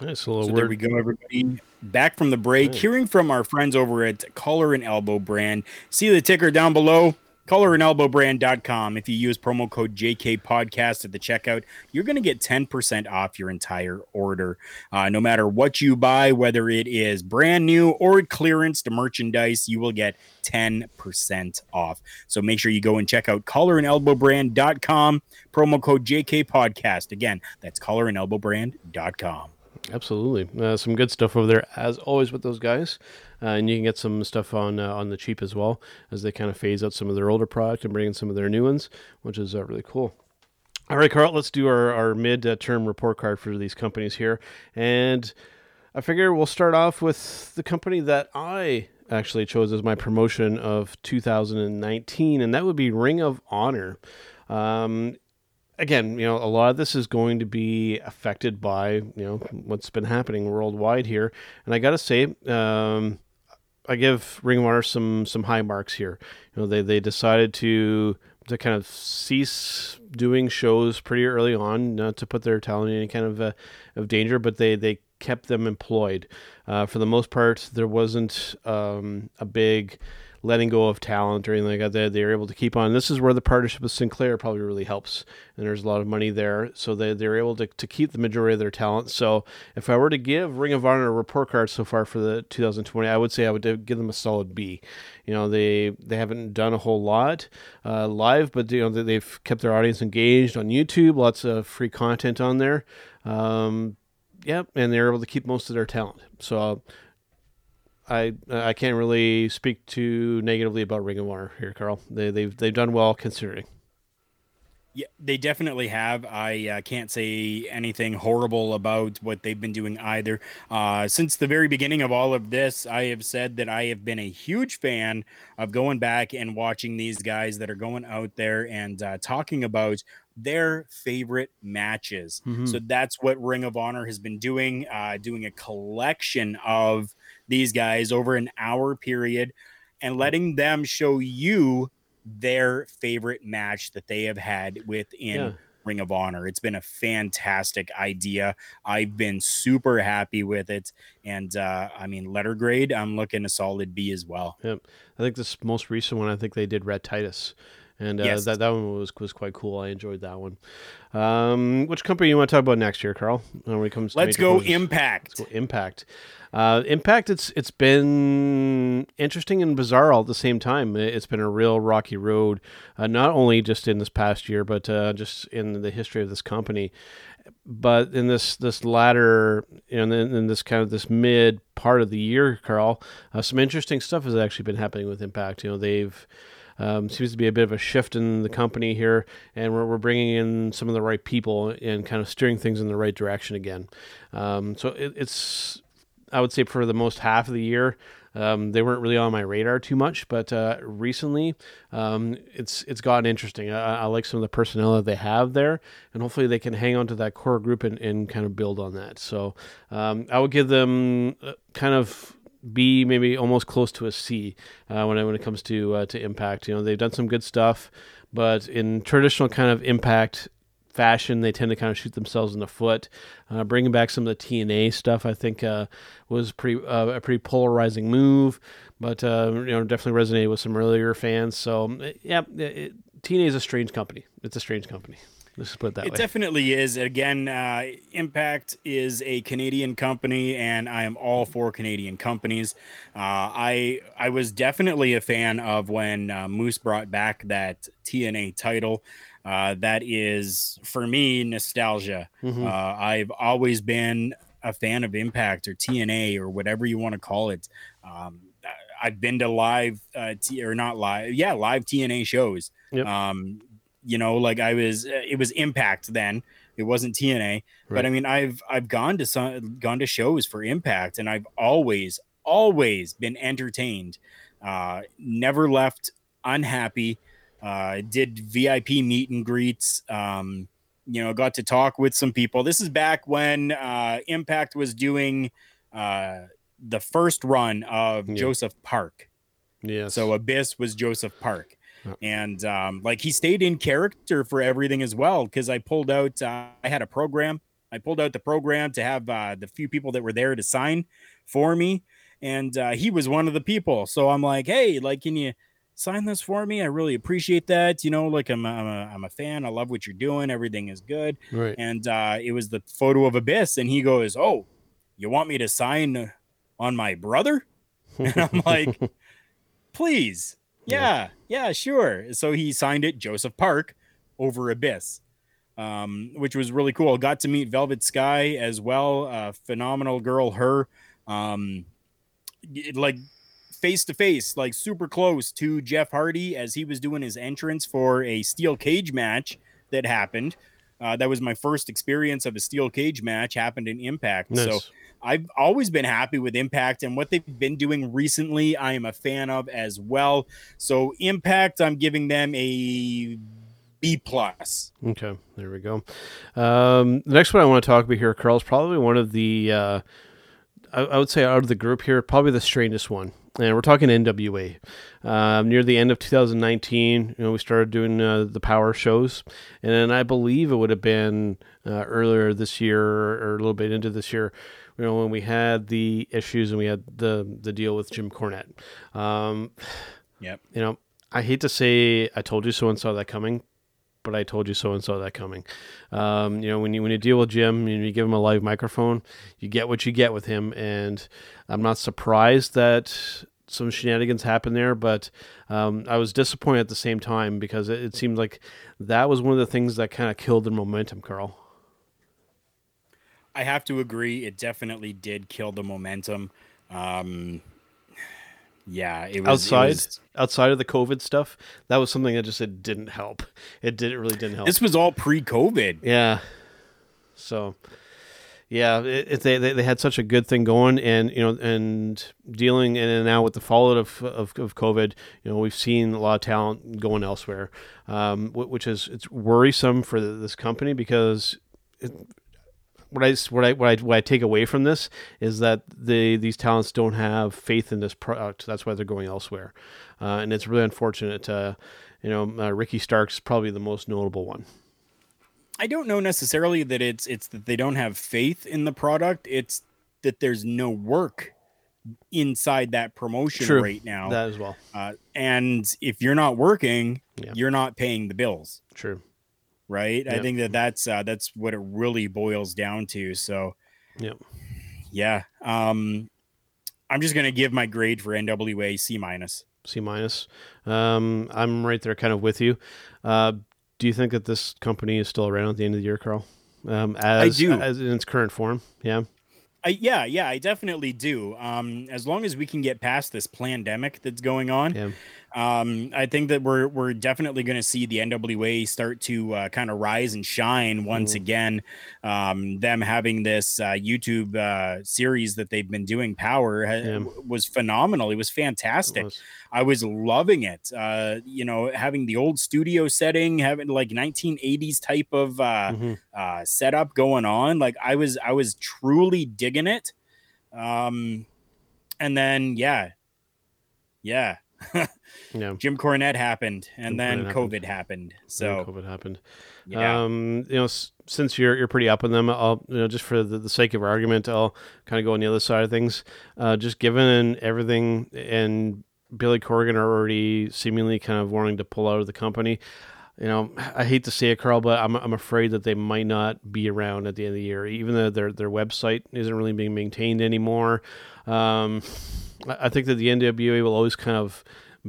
Nice little So word. there we go, everybody. Back from the break, hearing from our friends over at Collar and Elbow brand. See the ticker down below. Collar and Elbow collarandelbowbrand.com. If you use promo code JK Podcast at the checkout, you're going to get 10% off your entire order. Uh, no matter what you buy, whether it is brand new or clearance to merchandise, you will get 10% off. So make sure you go and check out Collar and Elbow collarandelbowbrand.com, promo code JK Podcast. Again, that's Collar and Elbow collarandelbowbrand.com. Absolutely, uh, some good stuff over there as always with those guys, uh, and you can get some stuff on uh, on the cheap as well as they kind of phase out some of their older product and bring in some of their new ones, which is uh, really cool. All right, Karl, let's do our our mid term report card for these companies here, and I figure we'll start off with the company that I actually chose as my promotion of 2019, and that would be Ring of Honor. Um, again, you know, a lot of this is going to be affected by you know what's been happening worldwide here, and I got to say, um, I give Ring of Honor some some high marks here. You know, they they decided to to kind of cease doing shows pretty early on, not to put their talent in any kind of uh, of danger, but they they kept them employed. Uh, for the most part, there wasn't um, a big letting go of talent or anything like that. They, they were able to keep on. This is where the partnership with Sinclair probably really helps. And there's a lot of money there. So they, they're able to, to keep the majority of their talent. So if I were to give Ring of Honor a report card so far for the 2020, I would say I would give them a solid B. You know, they, they haven't done a whole lot uh, live, but, you know, they've kept their audience engaged on YouTube, lots of free content on there. Um, Yep, and they're able to keep most of their talent. So I I can't really speak too negatively about Ring of Honor here, Karl. They they've they've done well considering. Yeah, they definitely have. I uh, can't say anything horrible about what they've been doing either. Uh, since the very beginning of all of this, I have said that I have been a huge fan of going back and watching these guys that are going out there and uh, talking about their favorite matches. Mm-hmm. So that's what Ring of Honor has been doing, uh, doing a collection of these guys over an hour period and letting them show you their favorite match that they have had within yeah. Ring of Honor. It's been a fantastic idea. I've been super happy with it. And uh, I mean, letter grade, I'm looking a solid B as well. Yep. I think this most recent one, I think they did Rhett Titus and uh, yes. that that one was was quite cool. I enjoyed that one. Um, which company you want to talk about next year, Karl? When it comes, let's go Impact. Let's go Impact. Uh, Impact. It's it's been interesting and bizarre all at the same time. It's been a real rocky road, uh, not only just in this past year, but uh, just in the history of this company. But in this this latter, you know, in, in this kind of this mid part of the year, Karl, uh, some interesting stuff has actually been happening with Impact. You know, they've um, seems to be a bit of a shift in the company here, and we're, we're bringing in some of the right people and kind of steering things in the right direction again. Um, so it, it's, I would say, for the most half of the year, um, they weren't really on my radar too much, but uh, recently um, it's it's gotten interesting. I, I, like some of the personnel that they have there, and hopefully they can hang on to that core group and, and kind of build on that. So um, I would give them uh, kind of B, maybe almost close to a C uh, when it, when it comes to uh, to impact. You know, they've done some good stuff, but in traditional kind of impact fashion, they tend to kind of shoot themselves in the foot. Uh, bringing back some of the TNA stuff, I think, uh, was pretty uh, a pretty polarizing move, but uh, you know, definitely resonated with some earlier fans. So, yeah, it, TNA is a strange company. It's a strange company. Let's put it that it way. definitely is. Again, uh, Impact is a Canadian company, and I am all for Canadian companies. Uh, I I was definitely a fan of when uh, Moose brought back that TNA title. Uh, that is for me nostalgia. Mm-hmm. Uh, I've always been a fan of Impact or TNA or whatever you want to call it. Um, I've been to live uh, T- or not live, yeah, live TNA shows. Yep. Um, you know, like I was, uh, it was Impact then. It wasn't TNA, right. but I mean, I've I've gone to some gone to shows for Impact, and I've always always been entertained. Uh, never left unhappy. Uh, did VIP meet and greets. Um, you know, got to talk with some people. This is back when uh, Impact was doing uh, the first run of yeah. Joseph Park. Yeah. So Abyss was Joseph Park and um, like he stayed in character for everything as well because i pulled out uh, i had a program i pulled out the program to have uh, the few people that were there to sign for me and uh, he was one of the people so i'm like hey like can you sign this for me. I really appreciate that. You know, like I'm a, I'm a, I'm a fan. I love what you're doing. Everything is good. Right. And uh, it was the photo of Abyss, and he goes, "Oh, you want me to sign on my brother?" *laughs* And I'm like, *laughs* "Please, yeah, yeah, sure." So he signed it, Joseph Park, over Abyss, um, which was really cool. Got to meet Velvet Sky as well. Uh, phenomenal girl, her. Um, like face to face, like super close to Jeff Hardy as he was doing his entrance for a steel cage match that happened. Uh, that was my first experience of a steel cage match happened in Impact. So Nice. I've always been happy with Impact and what they've been doing recently. I am a fan of as well. So Impact, I'm giving them a B plus. Okay, there we go. Um, the next one I want to talk about here, Karl, is probably one of the, uh, I, I would say out of the group here, probably the strangest one. And we're talking NWA. Um, near the end of 2019, you know, we started doing uh, the power shows, and I believe it would have been uh, earlier this year or a little bit into this year, you know, when we had the issues and we had the the deal with Jim Cornette. Um, Yep. you know, I hate to say I told you so and saw that coming, but I told you so and saw that coming. Um, you know, when you when you deal with Jim and you give him a live microphone, you get what you get with him, and I'm not surprised that some shenanigans happened there, but um, I was disappointed at the same time because it, it seemed like that was one of the things that kind of killed the momentum, Karl. I have to agree. It definitely did kill the momentum. Um, yeah, it was it outside was- outside of the COVID stuff, that was something that just it didn't help. It did it really didn't help. this was all pre-COVID. Yeah. So, yeah, it, it, they, they they had such a good thing going, and you know, and dealing in and now with the fallout of, of of COVID, you know, we've seen a lot of talent going elsewhere, um, which is it's worrisome for this company because. It, what I, what I what I what I take away from this is that the these talents don't have faith in this product. That's why they're going elsewhere, uh, and it's really unfortunate. Uh, you know, uh, Ricky Starks probably the most notable one. I don't know necessarily that it's it's that they don't have faith in the product. It's that there's no work inside that promotion True. right now. That as well. uh, and if you're not working, Yeah. you're not paying the bills, True. Right? I think that that's uh, that's what it really boils down to. So Yep. yeah, um, I'm just gonna give my grade for NWA C minus. C minus. Um, I'm right there, kind of with you. Uh, do you think that this company is still around at the end of the year, Karl? Um, as, do. as in its current form. Yeah. I, yeah, yeah, I definitely do. Um, as long as we can get past this pandemic that's going on, Yeah. Um, I think that we're we're definitely going to see the NWA start to uh, kind of rise and shine once again. Um, them having this uh, YouTube uh, series that they've been doing, Power, Yeah. was phenomenal. It was fantastic. It was. I was loving it. Uh, you know, having the old studio setting, having like 1980s type of uh, Mhm. uh, setup going on. Like I was, I was truly digging it. Um, and then yeah, yeah, Yeah. *laughs* Jim Cornette happened, and Jim then Cornette COVID happened. when So COVID happened. yeah, Um, you know, s- since you're you're pretty up on them, I'll you know just for the, the sake of argument, I'll kind of go on the other side of things. Uh, just given everything and Billy Corgan are already seemingly kind of wanting to pull out of the company. You know, I hate to say it, Karl, but I'm I'm afraid that they might not be around at the end of the year. Even though their their website isn't really being maintained anymore. Um, I think that the NWA will always kind of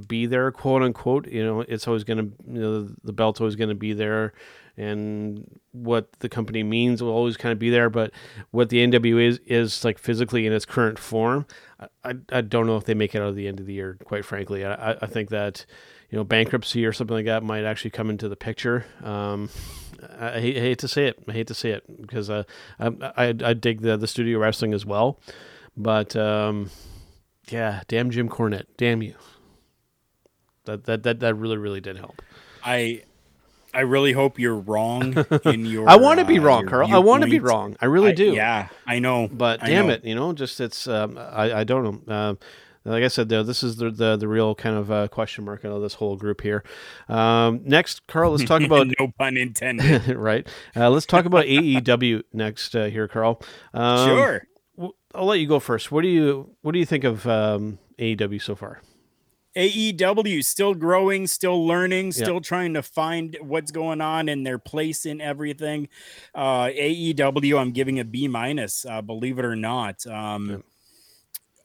be there, quote unquote. You know, it's always going to, you know, the belt's always going to be there, and what the company means will always kind of be there. But what the NWA is, is like physically in its current form, I, I, don't know if they make it out of the end of the year. Quite frankly, I, I- think that you know bankruptcy or something like that might actually come into the picture. Um, I, I hate to say it. I hate to say it because uh, I, I I dig the the studio wrestling as well, but um, yeah, damn Jim Cornette, damn you. That that that, that really really did help. I. I really hope you're wrong *laughs* in your. I want to be uh, wrong, your Karl. I want to be wrong. I really I- do. yeah, I know. But damn know. it, you know, just it's um, I I don't know. Um like I said, though, this is the the, the real kind of uh, question mark out of this whole group here. Um, next, Karl, let's talk *laughs* about no pun intended. *laughs* right. Uh, let's talk about AEW next uh, here, Karl. Um, sure. I'll let you go first. What do you what do you think of um, AEW so far? AEW still growing, still learning, still trying to find what's going on and their place in everything. Uh, AEW, I'm giving a B minus, uh, believe it or not. Um,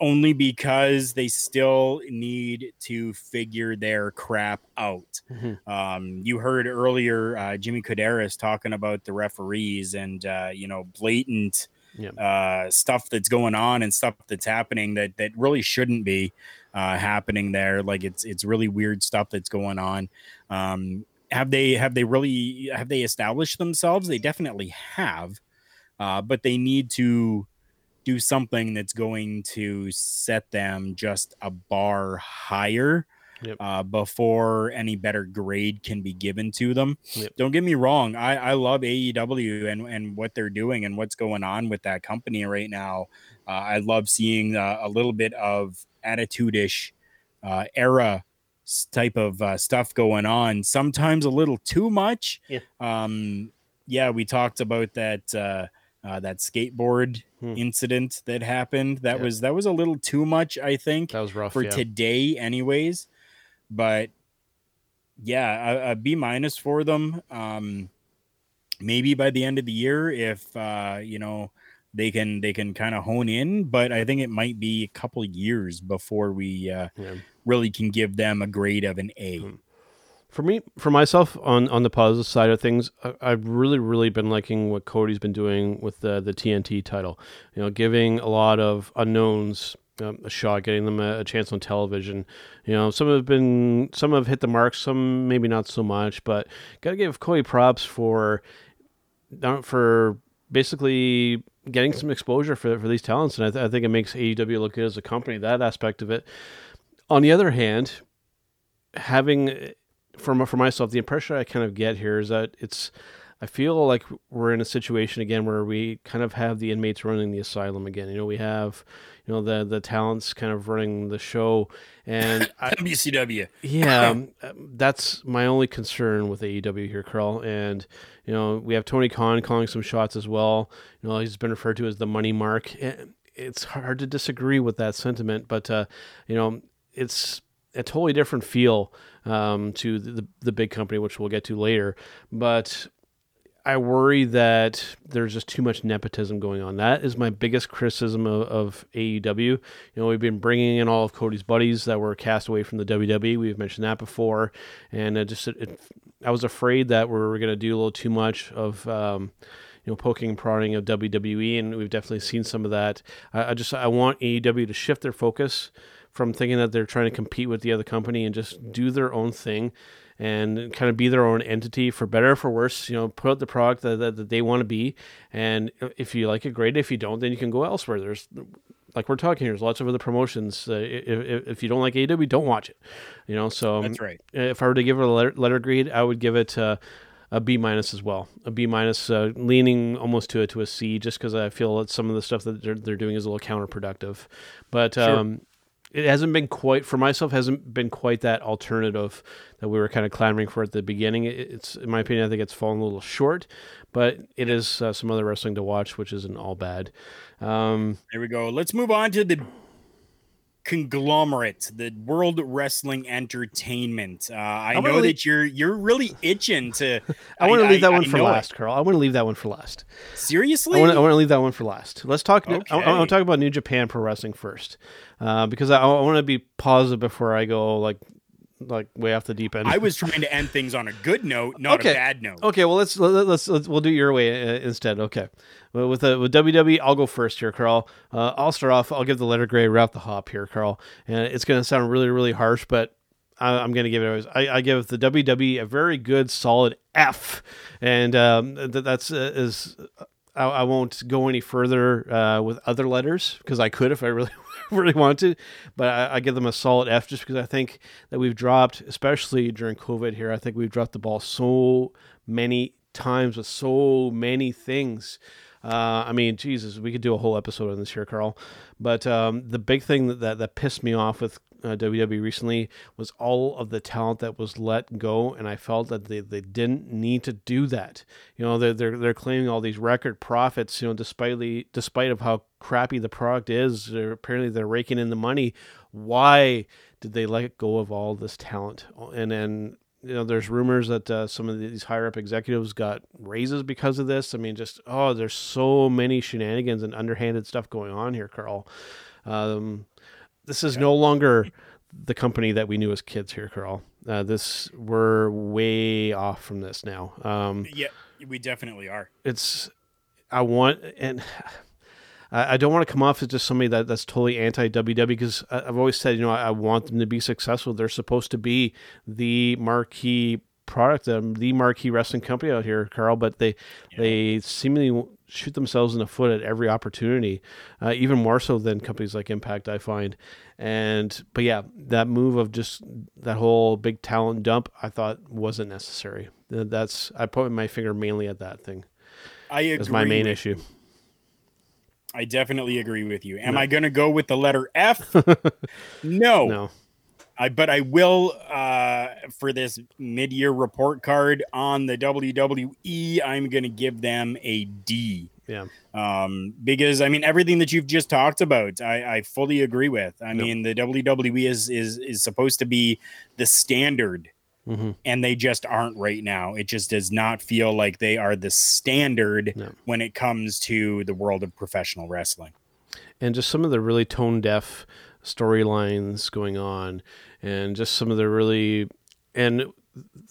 Only because they still need to figure their crap out. Mhm. Um, you heard earlier uh, Jimmy Korderas talking about the referees and uh, you know blatant Yep. uh, stuff that's going on and stuff that's happening that that really shouldn't be uh, happening there. Like it's it's really weird stuff that's going on. Um, have they have they really have they established themselves? They definitely have, uh, but they need to do something that's going to set them just a bar higher Yep. uh, before any better grade can be given to them. Yep. Don't get me wrong, I, I love AEW and, and what they're doing and what's going on with that company right now. Uh, I love seeing uh, a little bit of attitude-ish uh, era type of uh, stuff going on. Sometimes a little too much. Yeah. Um, yeah, we talked about that uh, uh, that skateboard Hmm. incident that happened. That Yeah. was that was a little too much. I think That was rough. for yeah. today, anyways. But yeah, a, a B minus for them. Um, maybe by the end of the year, if uh, you know they can they can kind of hone in. But I think it might be a couple years before we uh, Yeah. really can give them a grade of an A. Hmm. for me for myself on on the positive side of things I, i've really really been liking what cody's been doing with the the tnt title you know giving a lot of unknowns um, a shot getting them a, a chance on television you know some have been some have hit the mark some maybe not so much but gotta give cody props for for basically getting some exposure for, for these talents and I, th- I think it makes aew look good as a company that aspect of it on the other hand having for for myself, the impression I kind of get here is that it's. I feel like we're in a situation again where we kind of have the inmates running the asylum again. You know, we have, you know, the the talents kind of running the show, and *laughs* I, WCW. yeah, *clears throat* um, that's my only concern with AEW here, Karl. And you know, we have Tony Khan calling some shots as well. You know, he's been referred to as the money mark. It's hard to disagree with that sentiment, but uh, you know, it's a totally different feel um, to the the big company, which we'll get to later. But I worry that there's just too much nepotism going on. That is my biggest criticism of, of AEW. You know, we've been bringing in all of Cody's buddies that were cast away from the WWE. We've mentioned that before, and it just it, it, I was afraid that we were going to do a little too much of. Um, you know, poking and prodding of WWE, and we've definitely seen some of that. I, I just I want AEW to shift their focus from thinking that they're trying to compete with the other company and just do their own thing and kind of be their own entity for better or for worse you know put out the product that, that, that they want to be. And if you like it great. If you don't then you can go elsewhere. There's like we're talking here there's lots of other promotions uh, if, if you don't like AW don't watch it you know? So um, That's right. if I were to give it a letter, letter grade I would give it uh, a B minus as well. A B minus uh, leaning almost to a to a C just because I feel that some of the stuff that they're, they're doing is a little counterproductive. But um it hasn't been quite for myself hasn't been quite that alternative that we were kind of clamoring for at the beginning it's in my opinion i think it's fallen a little short but it is uh, some other wrestling to watch which isn't all bad um, There we go. Let's move on to the conglomerate, the World Wrestling Entertainment. Uh, I wanna know leave- that you're you're really itching to. *laughs* i want to leave that one I for know it. last carl i want to leave that one for last Seriously, I want, to, I leave that one for last. Let's talk. I, I, Okay. want to talk about New Japan Pro Wrestling first, uh, because I, I want to be positive before I go like like way off the deep end. I was trying to end things on a good note, not Okay. a bad note. Okay, well let's let, let's, let's we'll do it your way uh, instead. Okay, well, with uh, with WWE, I'll go first here, Karl. Uh, I'll start off. I'll give the letter right off the hop here, Karl, and it's going to sound really really harsh, but I, I'm going to give it. Anyways. I, I give the WWE a very good solid F, and um, th- that's uh, is. I, I won't go any further uh, with other letters because I could if I really *laughs* really want to, but I, I give them a solid F just because I think that we've dropped, especially during COVID here. I think we've dropped the ball so many times with so many things. Uh, I mean, Jesus, we could do a whole episode on this here, Karl. But um, the big thing that, that that pissed me off with uh, WWE recently was all of the talent that was let go, and I felt that they, they didn't need to do that. You know, they're, they're they're claiming all these record profits. You know, despite the, despite of how crappy the product is, they're, apparently they're raking in the money. Why did they let go of all this talent? And then you know, there's rumors that uh, some of these higher up executives got raises because of this. I mean, just oh, there's so many shenanigans and underhanded stuff going on here, Karl. Um, this is no longer the company that we knew as kids here, Karl. Uh, this we're way off from this now. Um, yeah, we definitely are. It's I want and *sighs* I, I don't want to come off as just somebody that, that's totally anti WWE because I've always said you know I, I want them to be successful. They're supposed to be the marquee product, um, the marquee wrestling company out here, Karl. But they yeah. they seemingly shoot themselves in the foot at every opportunity, uh, even more so than companies like Impact, I find. And but yeah, that move of just that whole big talent dump, I thought wasn't necessary. That's I put my finger mainly at that thing. I agree. That's my main issue. I definitely agree with you. Am no. I going to go with the letter F? *laughs* no. No. I, but I will uh, for this mid-year report card on the WWE. I'm going to give them a D. Yeah. Um, because I mean everything that you've just talked about, I, I fully agree with. I mean the WWE is is is supposed to be the standard, mm-hmm. and they just aren't right now. It just does not feel like they are the standard no. when it comes to the world of professional wrestling. And just some of the really tone deaf storylines going on and just some of the really and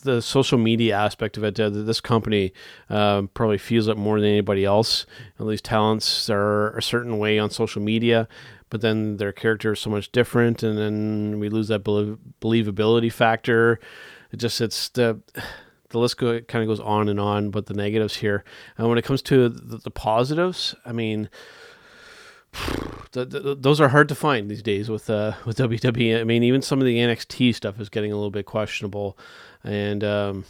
the social media aspect of it uh, this company um, probably feels it more than anybody else. And these talents are a certain way on social media but then their character is so much different and then we lose that believability factor. It just it's the the list go, kind of goes on and on but the negatives here and when it comes to the, the positives i mean those are hard to find these days with uh, *laughs* with WWE. I mean, even some of the NXT stuff is getting a little bit questionable, and um,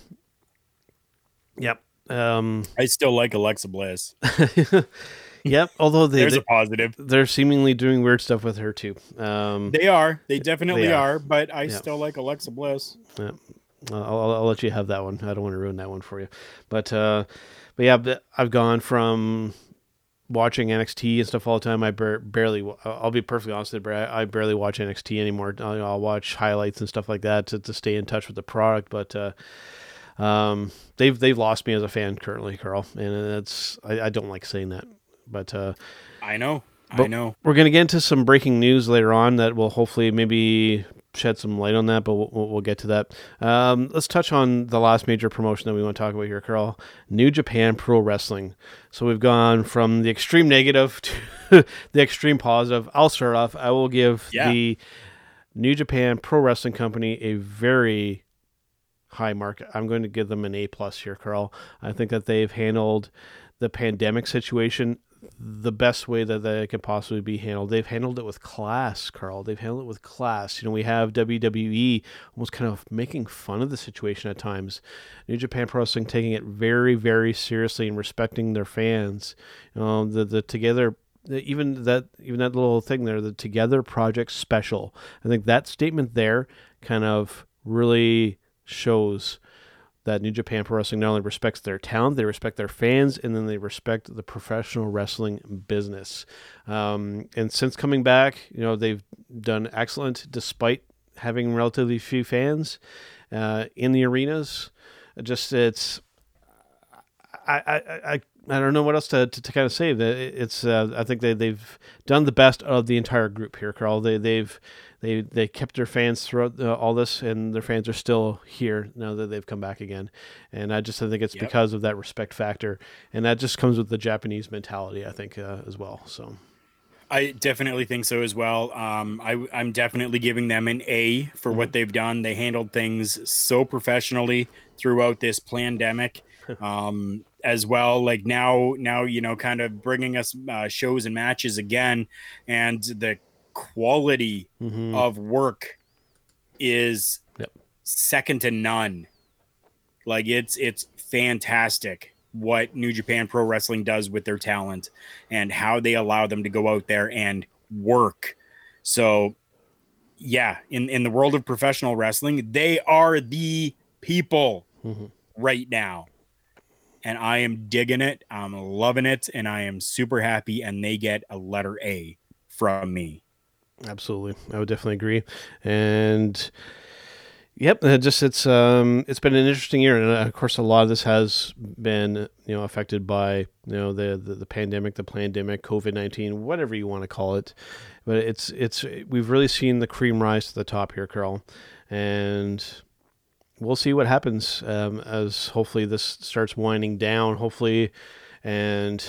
yep. Um, I still like Alexa Bliss. *laughs* yep. Although they, there's they, a positive, they're seemingly doing weird stuff with her too. Um, they are. They definitely they are. are. But I yep. still like Alexa Bliss. Yep. I'll, I'll, I'll, let you have that one. I don't want to ruin that one for you. But uh, but yeah, I've gone from watching NXT and stuff all the time. I bar- barely, I'll be perfectly honest with you, I, I barely watch NXT anymore. I'll, I'll, watch highlights and stuff like that to, to stay in touch with the product. But uh, um, they've they've lost me as a fan currently, Karl, and it's I, I don't like saying that, but uh, I know. I know. We're going to get into some breaking news later on that will hopefully maybe shed some light on that, but we'll, we'll get to that. Um, let's touch on the last major promotion that we want to talk about here, Karl. New Japan Pro Wrestling. So we've gone from the extreme negative to *laughs* the extreme positive. I'll start off. I will give yeah. the New Japan Pro Wrestling Company a very high mark. I'm going to give them an A plus here, Karl. I think that they've handled the pandemic situation the best way that they could possibly be handled. They've handled it with class, Karl. They've handled it with class. You know, we have WWE almost kind of making fun of the situation at times. New Japan Pro Wrestling taking it very, very seriously and respecting their fans. Know, the the together even that even that little thing there, the Together Project Special. I think that statement there kind of really shows that New Japan Pro Wrestling not only respects their talent, they respect their fans, and then they respect the professional wrestling business. Um, and since coming back, you know they've done excellent despite having relatively few fans uh, in the arenas. Just it's I I. I I don't know what else to, to, to kind of say. It's uh, I think they they've done the best of the entire group here, Karl. They they've they they kept their fans throughout uh, all this, and their fans are still here now that they've come back again. And I just I think it's yep. because of that respect factor, and that just comes with the Japanese mentality, I think, uh, as well. So. I definitely think so as well. Um, I, I'm definitely giving them an A for mm-hmm. what they've done. They handled things so professionally throughout this pandemic, *laughs* um, as well. Like now, now you know, kind of bringing us uh, shows and matches again, and the quality mm-hmm. of work is yep. second to none. Like it's it's fantastic what New Japan Pro Wrestling does with their talent and how they allow them to go out there and work. So yeah, in in the world of professional wrestling, they are the people Mhm. right now. And I am digging it. I'm loving it and I am super happy and they get a letter A from me. Absolutely, I would definitely agree. And yep, it just it's um it's been an interesting year, and uh, of course, a lot of this has been you know affected by you know the the, the pandemic, the pandemic, COVID nineteen, whatever you want to call it. But it's it's we've really seen the cream rise to the top here, Karl, and we'll see what happens um, as hopefully this starts winding down. Hopefully, and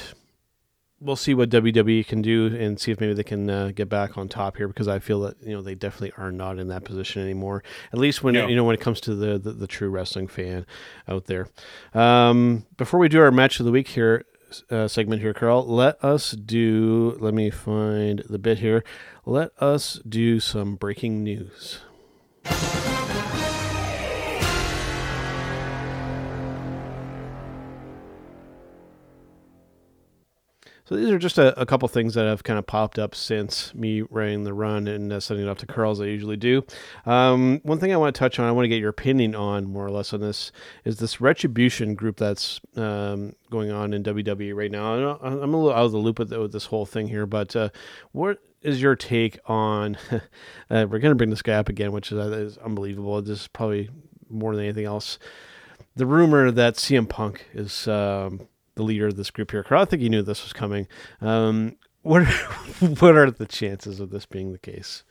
we'll see what WWE can do and see if maybe they can uh, get back on top here because I feel that you know they definitely are not in that position anymore. At least when No. you know when it comes to the, the the true wrestling fan out there. Um, before we do our match of the week here. Uh, segment here, Karl. Let us do. Let me find the bit here. Let us do some breaking news. So these are just a, a couple things that have kind of popped up since me running the run and uh, sending it up to Karl as I usually do. Um, one thing I want to touch on, I want to get your opinion on more or less on this, is this retribution group that's um, going on in WWE right now. I I'm a little out of the loop with, with this whole thing here, but uh, what is your take on? *laughs* uh, we're going to bring this guy up again, which is, uh, is unbelievable. This is probably more than anything else. The rumor that CM Punk is um, the leader of this group here. Karl, I think you knew this was coming. Um, what are, what are the chances of this being the case?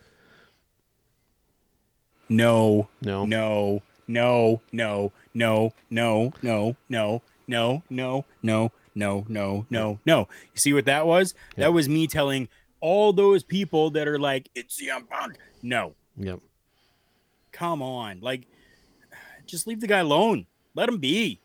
No, No. no, no, no, no, no, no, no, no, no, no, no, no, no, no. You see what that was? Yeah. That was me telling all those people that are like, it's CM Punk. No, Yep. come on. Like, just leave the guy alone. Let him be.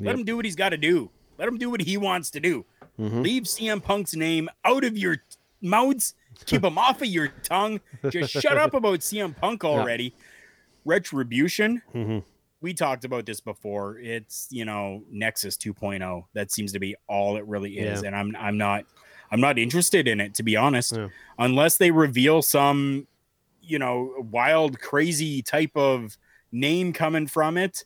Let Yep. him do what he's got to do. Let him do what he wants to do. Mhm. Leave CM Punk's name out of your mouths. Keep him off of your tongue. Just shut up *laughs* about CM Punk already. Retribution. Mhm. We talked about this before. It's you know Nexus 2.0. That seems to be all it really is, Yeah. and I'm I'm not I'm not interested in it to be honest. Yeah. Unless they reveal some you know wild crazy type of name coming from it.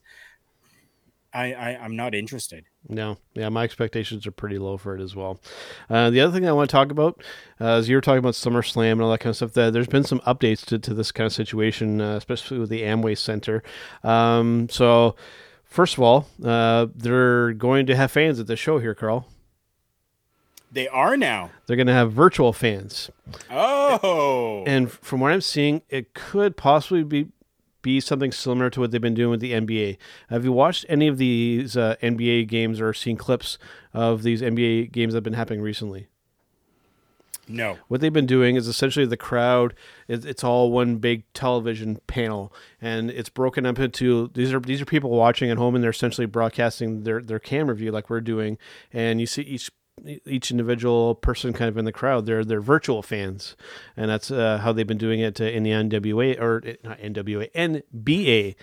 I, I I'm not interested. No, yeah, my expectations are pretty low for it as well. Uh, the other thing I want to talk about, uh, is you were talking about SummerSlam and all that kind of stuff. That there's been some updates to, to this kind of situation, uh, especially with the Amway Center. Um, so, first of all, uh, they're going to have fans at the show here, Karl. They are now. They're going to have virtual fans, Oh, and from what I'm seeing, it could possibly be be something similar to what they've been doing with the NBA. Have you watched any of these uh, NBA games or seen clips of these NBA games that have been happening recently? no. what they've been doing is essentially the crowd it's, it's all one big television panel and it's broken up into these are these are people watching at home and they're essentially broadcasting their their camera view like we're doing and you see each each individual person kind of in the crowd they're they're virtual fans and that's uh, how they've been doing it in the NWA or uh, not NWA NBA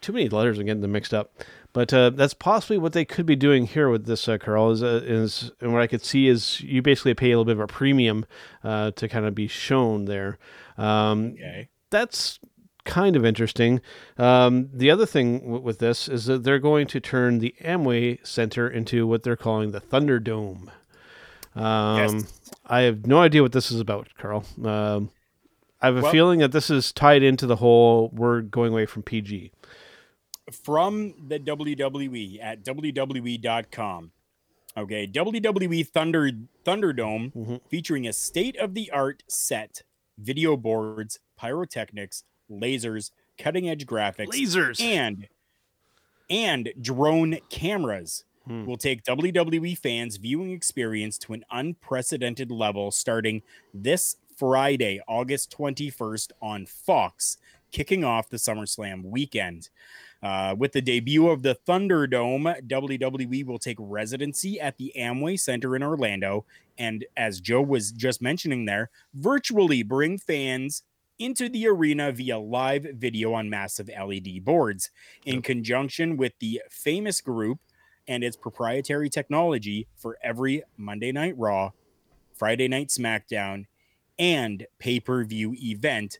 too many letters are getting them mixed up. But uh, that's possibly what they could be doing here with this, uh, Karl. Is, uh, is and what I could see is you basically pay a little bit of a premium uh, to kind of be shown there. Um, Okay. That's kind of interesting. Um, the other thing w- with this is that they're going to turn the Amway Center into what they're calling the Thunderdome. Um, Yes. I have no idea what this is about, Karl. Um, I have a Well- feeling that this is tied into the whole we're going away from PG. From the WWE at WWE.com. Okay. WWE Thunder Thunderdome Mhm. featuring a state of the art set, video boards, pyrotechnics, lasers, cutting edge graphics, Lasers. and and drone cameras Hmm. will take WWE fans' viewing experience to an unprecedented level starting this Friday, August 21st on Fox, kicking off the SummerSlam weekend. Uh, with the debut of the Thunderdome, WWE will take residency at the Amway Center in Orlando, and as Joe was just mentioning there, virtually bring fans into the arena via live video on massive LED boards in conjunction with the famous group and its proprietary technology for every Monday Night Raw, Friday Night SmackDown, and pay per view event.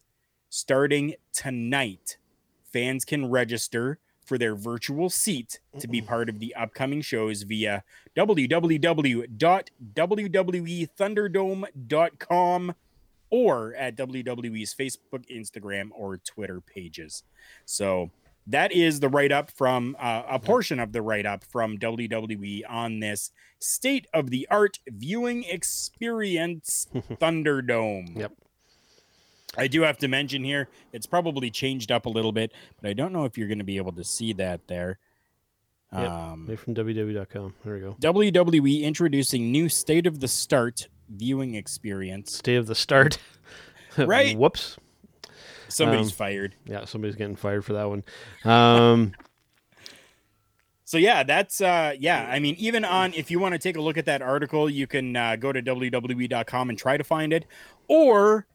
starting tonight, fans can register for their virtual seat to be part of the upcoming shows via www.wwethunderdome.com or at WWE's Facebook, Instagram, or Twitter pages. So that is the write up from uh, a portion of the write up from WWE on this state of the art viewing experience *laughs* Thunderdome. Yep. I do have to mention here, it's probably changed up a little bit, but I don't know if you're going to be able to see that there. Yep. Um, from WWE.com. There we go. WWE introducing new state of the start viewing experience. Day of the start. *laughs* Right. Whoops. Somebody's Um, fired. Yeah, somebody's getting fired for that one. Um, *laughs* So yeah, that's uh yeah, I mean even on if you want to take a look at that article, you can uh, go to www.com and try to find it or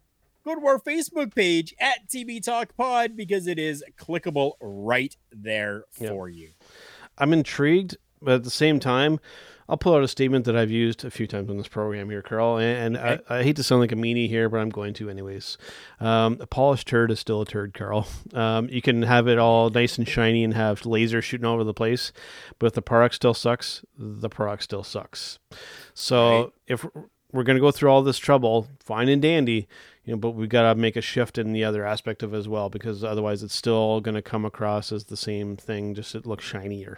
go to our Facebook page at TB Talk Pod because it is clickable right there for you. I'm intrigued, but at the same time, I'll pull out a statement that I've used a few times on this program here, Karl. And, Okay. I, I hate to sound like a meanie here, but I'm going to anyways. Um, a polished turd is still a turd, Karl. Um, you can have it all nice and shiny and have lasers shooting all over the place, but if the product still sucks, the product still sucks. So Right. if we're going to go through all this trouble, fine and dandy, you know, but we've got to make a shift in the other aspect of it as well, because otherwise it's still going to come across as the same thing, just it looks shinier.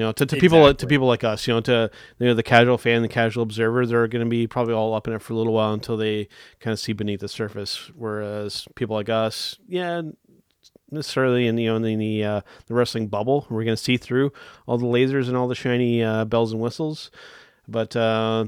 You know, to, to people to people like us, you know, to you know the casual fan, the casual observer, they're going to be probably all up in it for a little while until they kind of see beneath the surface. Whereas people like us, yeah, necessarily in you know in the uh, the wrestling bubble, we're going to see through all the lasers and all the shiny uh, bells and whistles. But uh,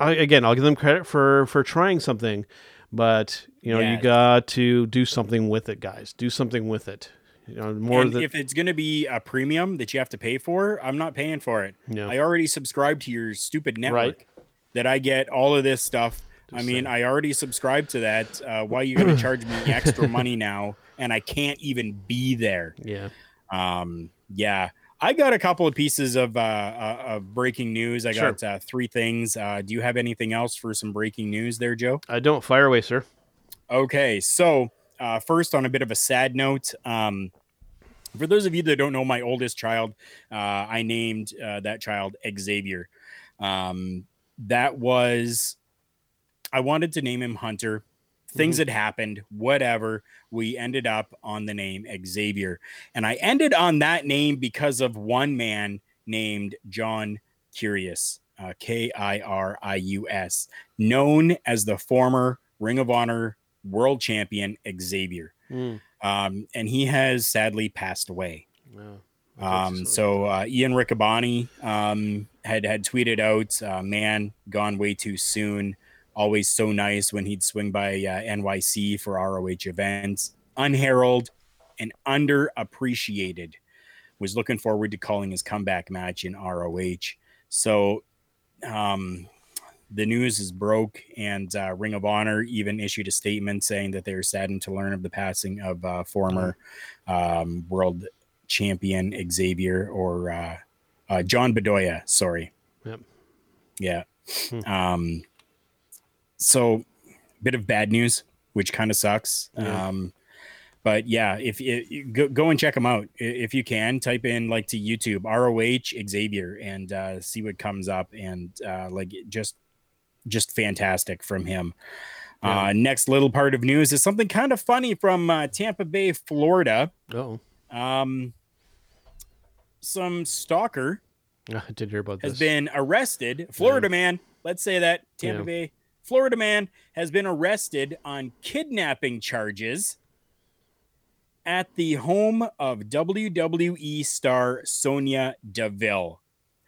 I, again, I'll give them credit for for trying something. But you know, Yeah. you got to do something with it, guys. Do something with it. You know, more and than if it's going to be a premium that you have to pay for, I'm not paying for it. Yeah. I already subscribe to your stupid network Right. that I get all of this stuff. I mean, saying. I already subscribed to that. Uh, why are you going to charge me *laughs* extra money now? And I can't even be there. yeah. Um, yeah, I got a couple of pieces of uh, uh, of breaking news. I Sure. got uh, three things. Uh, do you have anything else for some breaking news there, Joe? I don't fire away, sir. Okay, so uh, first, on a bit of a sad note, um, for those of you that don't know, my oldest child, uh, I named uh, that child Xavier. Um, that was, I wanted to name him Hunter. Things had happened, whatever. We ended up on the name Xavier. And I ended on that name because of one man named John Curious, uh, K I R I U S, known as the former Ring of Honor world champion Xavier. Mm. Um, and he has sadly passed away. Wow. Um, so uh, Ian Riccaboni um, had had tweeted out, uh, "Man, gone way too soon. Always so nice when he'd swing by uh, NYC for ROH events. Unheralded and underappreciated. Was looking forward to calling his comeback match in ROH. So, um, the news is broke, and uh, Ring of Honor even issued a statement saying that they're saddened to learn of the passing of uh, former um, world champion Xavier or uh, uh, John Bedoya. Sorry. Yep. Yeah. Hmm. Um, so, bit of bad news, which kind of sucks. Yeah. Um, but yeah, if it, go, go and check them out if you can. Type in like to YouTube ROH Xavier and uh, see what comes up, and uh, like just just fantastic from him. Uh, next little part of news is something kind of funny from uh, Tampa Bay, Florida. Oh, Um, some stalker *laughs* I did hear about this, has this. been arrested. Florida man, let's say that Tampa Yeah. Bay, Florida man has been arrested on kidnapping charges at the home of WWE star Sonya Deville.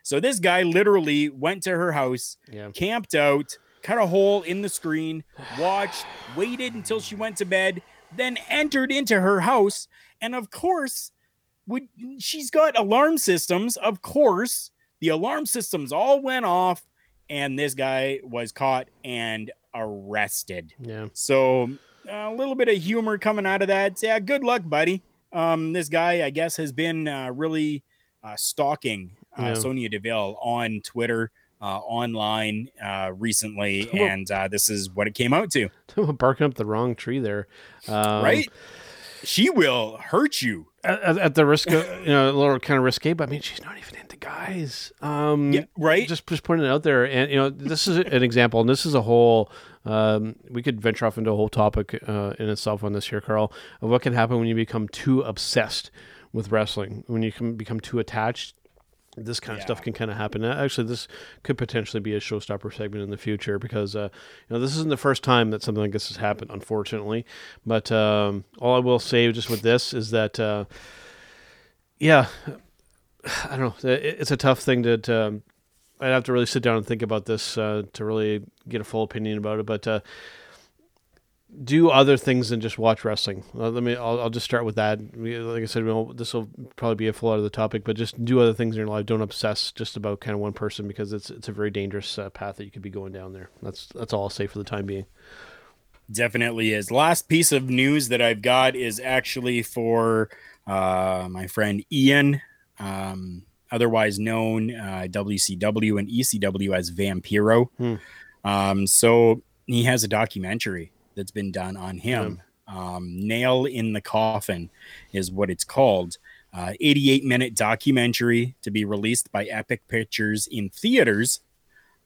So this guy literally went to her house, Yeah. camped out, cut a hole in the screen, watched, waited until she went to bed, then entered into her house, and of course, would she's got alarm systems. Of course, the alarm systems all went off, and this guy was caught and arrested. Yeah. So a little bit of humor coming out of that. Yeah, good luck, buddy. Um, this guy, I guess, has been uh, really uh, stalking uh, Yeah. Sonya Deville on Twitter. uh, online uh, recently, *laughs* and uh, this is what it came out to. *laughs* Barking up the wrong tree there, um, right? She will hurt you at, at, the risk of you know a little kind of risque, but I mean she's not even into guys. Um, yeah, right. Just just putting it out there, and you know this is an example, and this is a whole. Um, we could venture off into a whole topic uh, in itself on this here, Karl, of what can happen when you become too obsessed with wrestling, when you can become too attached this kind of yeah. stuff can kind of happen. Actually, this could potentially be a showstopper segment in the future because uh, you know this isn't the first time that something like this has happened, unfortunately. But um, all I will say just with this is that, uh, yeah, I don't know. It's a tough thing to. to um, I'd have to really sit down and think about this uh, to really get a full opinion about it. But uh, do other things than just watch wrestling. Uh, let me. I'll, I'll, just start with that. Like I said, this will probably be a full out of the topic, but just do other things in your life. Don't obsess just about kind of one person because it's it's a very dangerous uh, path that you could be going down there. That's that's all I'll say for the time being. Definitely is. Last piece of news that I've got is actually for uh, my friend Ian, um, otherwise known uh, WCW and ECW as Vampiro. Hmm. Um, so he has a documentary that's been done on him. Um, Nail in the Coffin is what it's called. Uh, 88 minute documentary to be released by Epic Pictures in theaters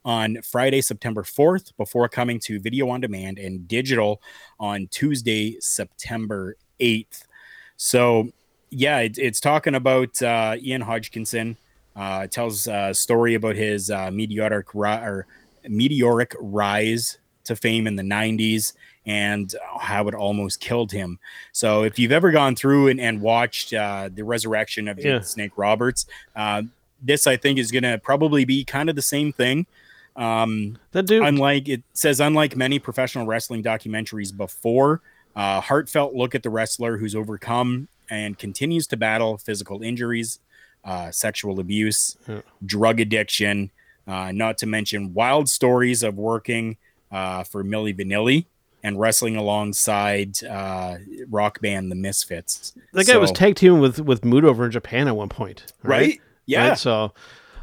on Friday, September 4th, before coming to video on demand and digital on Tuesday, September 8th. So, yeah, it, it's talking about uh, Ian Hodgkinson. Uh, tells a story about his uh, meteoric, ri- or meteoric rise to fame in the 90s and how it almost killed him. So if you've ever gone through and, and watched uh, the resurrection of yeah. Snake Roberts, uh, this I think is going to probably be kind of the same thing. Um, that dude, unlike it says, unlike many professional wrestling documentaries before, uh, heartfelt look at the wrestler who's overcome and continues to battle physical injuries, uh, sexual abuse, yeah. drug addiction, uh, not to mention wild stories of working uh, for Milli Vanilli and wrestling alongside uh, rock band The Misfits. That guy so, was tag teaming with with Mood over in Japan at one point, right? right? Yeah. Right? So,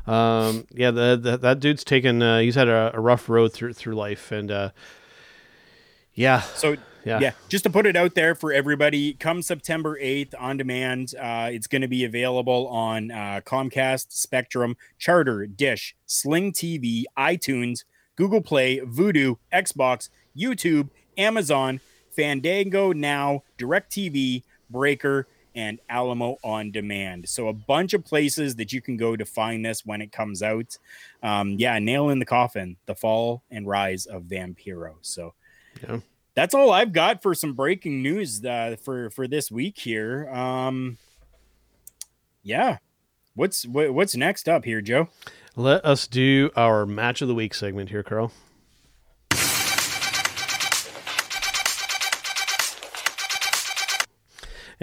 um, yeah, the, the, that dude's taken. Uh, he's had a, a, rough road through through life, and uh, yeah. So yeah. yeah, just to put it out there for everybody, come September eighth on demand. Uh, it's going to be available on uh, Comcast, Spectrum, Charter, Dish, Sling TV, iTunes, Google Play, Vudu, Xbox, YouTube Amazon, Fandango Now, DirecTV, Breaker, and Alamo on demand. So a bunch of places that you can go to find this when it comes out. Um, yeah, nail in the coffin, the fall and rise of Vampiro. So yeah. that's all I've got for some breaking news uh, for for this week here. Um, yeah, what's what, what's next up here, Joe? Let us do our match of the week segment here, Karl.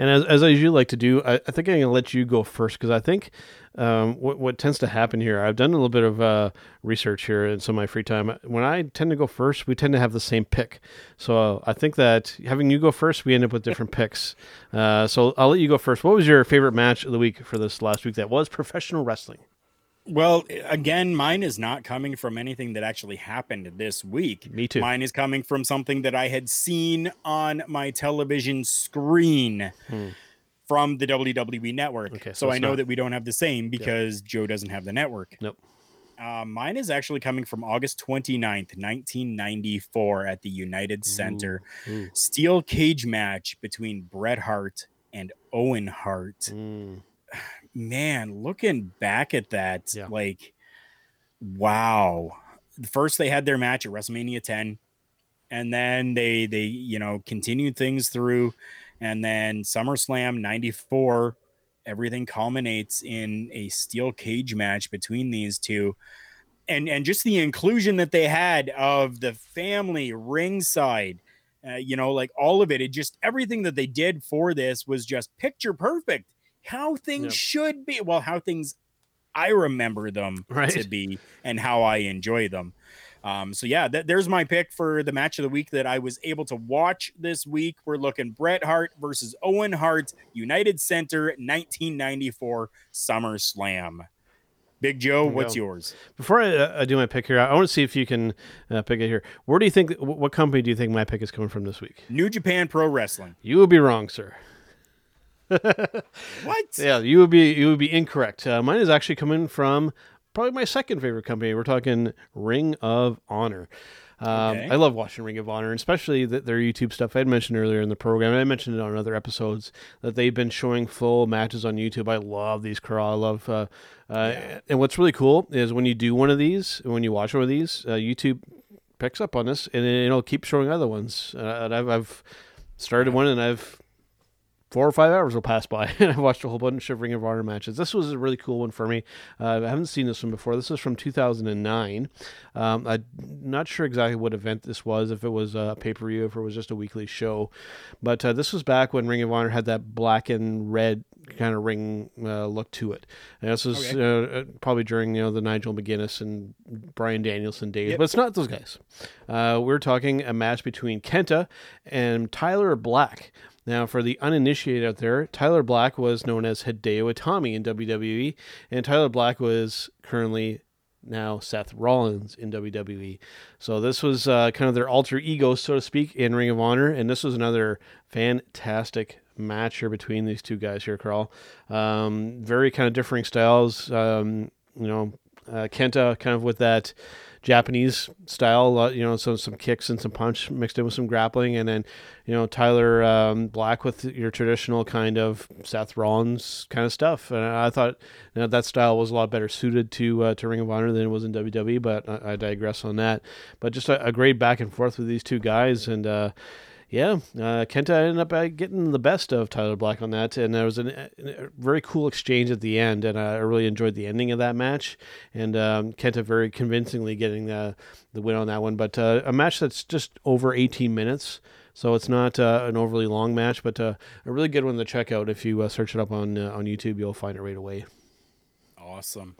And as, as I usually like to do, I, I think I'm going to let you go first because I think um, what, what tends to happen here, I've done a little bit of uh, research here in some of my free time. When I tend to go first, we tend to have the same pick. So uh, I think that having you go first, we end up with different picks. Uh, so I'll let you go first. What was your favorite match of the week for this last week that was professional wrestling? Well, again, mine is not coming from anything that actually happened this week. Me too. Mine is coming from something that I had seen on my television screen hmm. from the WWE network. Okay, so, so I know not... that we don't have the same because. Joe doesn't have the network. Nope. Uh, mine is actually coming from August 29th, 1994, at the United Center. Ooh, ooh. Steel cage match between Bret Hart and Owen Hart. *sighs* *sighs* *sighs* Mm man, looking back at that, yeah. like, wow. First, they had their match at WrestleMania 10, and then they they you know continued things through, and then SummerSlam 94, everything culminates in a steel cage match between these two. And, and just the inclusion that they had of the family ringside, uh, you know, like all of it, it just everything that they did for this was just picture perfect how things yep. should be. Well, how things I remember them *laughs* right. to be and how I enjoy them. Um, so yeah, th- there's my pick for the match of the week that I was able to watch this week. We're looking Bret Hart versus Owen Hart, United Center, 1994 SummerSlam. Big Joe, what's yours? Before I, uh, I do my pick here, I want to see if you can uh, pick it here. Where do you think? wh- What company do you think my pick is coming from this week? New Japan Pro Wrestling. You would be wrong, sir. What? *laughs* Yeah, you would be you would be incorrect. Uh, mine is actually coming from probably my second favorite company. We're talking Ring of Honor. Um, Okay. I love watching Ring of Honor, and especially the, their YouTube stuff. I had mentioned earlier in the program, I mentioned it on other episodes that they've been showing full matches on YouTube. I love these, Karl. I love. Uh, uh, And what's really cool is when you do one of these, when you watch one of these, uh, YouTube picks up on this, and it'll keep showing other ones. Uh, and I've, I've started one, and I've four or five hours will pass by *laughs* and I've watched a whole bunch of Ring of Honor matches. This was a really cool one for me. Uh, I haven't seen this one before. This is from 2009. Um, I'm not sure exactly what event this was, if it was a pay per view, if it was just a weekly show. But uh, this was back when Ring of Honor had that black and red kind of ring uh, look to it. And this was uh, uh, probably during you know the Nigel McGuinness and Brian Danielson days, but it's not those guys. Uh, we're talking a match between Kenta and Tyler Black. Now, for the uninitiated out there, Tyler Black was known as Hideo Itami in WWE, and Tyler Black was currently now Seth Rollins in WWE. So this was uh, kind of their alter ego, so to speak, in Ring of Honor, and this was another fantastic match here between these two guys here, Karl. Um, very kind of differing styles. Um, you know, uh, Kenta kind of with that Japanese style, you know, so some kicks and some punch mixed in with some grappling, and then you know Tyler um, Black with your traditional kind of Seth Rollins kind of stuff. And I thought you know, that style was a lot better suited to uh, to Ring of Honor than it was in WWE, but I, I digress on that. But just a, a great back and forth with these two guys, and. Uh, yeah, uh, Kenta ended up uh, getting the best of Tyler Black on that, and there was an, a very cool exchange at the end, and uh, I really enjoyed the ending of that match, and um, Kenta very convincingly getting the the win on that one. But uh, a match that's just over 18 minutes, so it's not uh, an overly long match, but a really good one to check out. If you search it up on on YouTube, you'll find it right away. Awesome.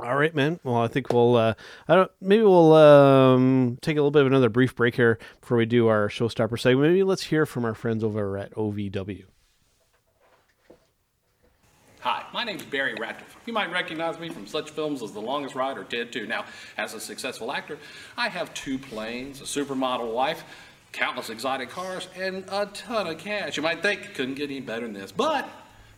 All right, man. Well, I think we'll. Uh, I don't. Maybe we'll um, take a little bit of another brief break here before we do our showstopper segment. Maybe let's hear from our friends over at OVW. Hi, my name's Barry Ratcliffe. You might recognize me from such films as The Longest Ride or Ted 2. Now, as a successful actor, I have two planes, a supermodel wife, countless exotic cars, and a ton of cash. You might think couldn't get any better than this, but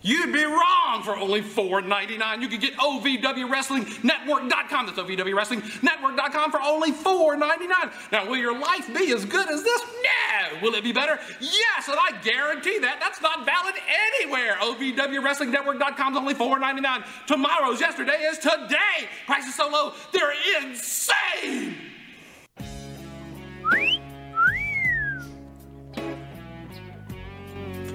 you'd be wrong for only $4.99. You could get OVW Wrestling Network.com. That's OVW Wrestling Network.com for only $4.99. Now, will your life be as good as this? No. Will it be better? Yes, and I guarantee that. That's not valid anywhere. OVW is only $4.99. Tomorrow's yesterday is today. Prices so low, they're insane.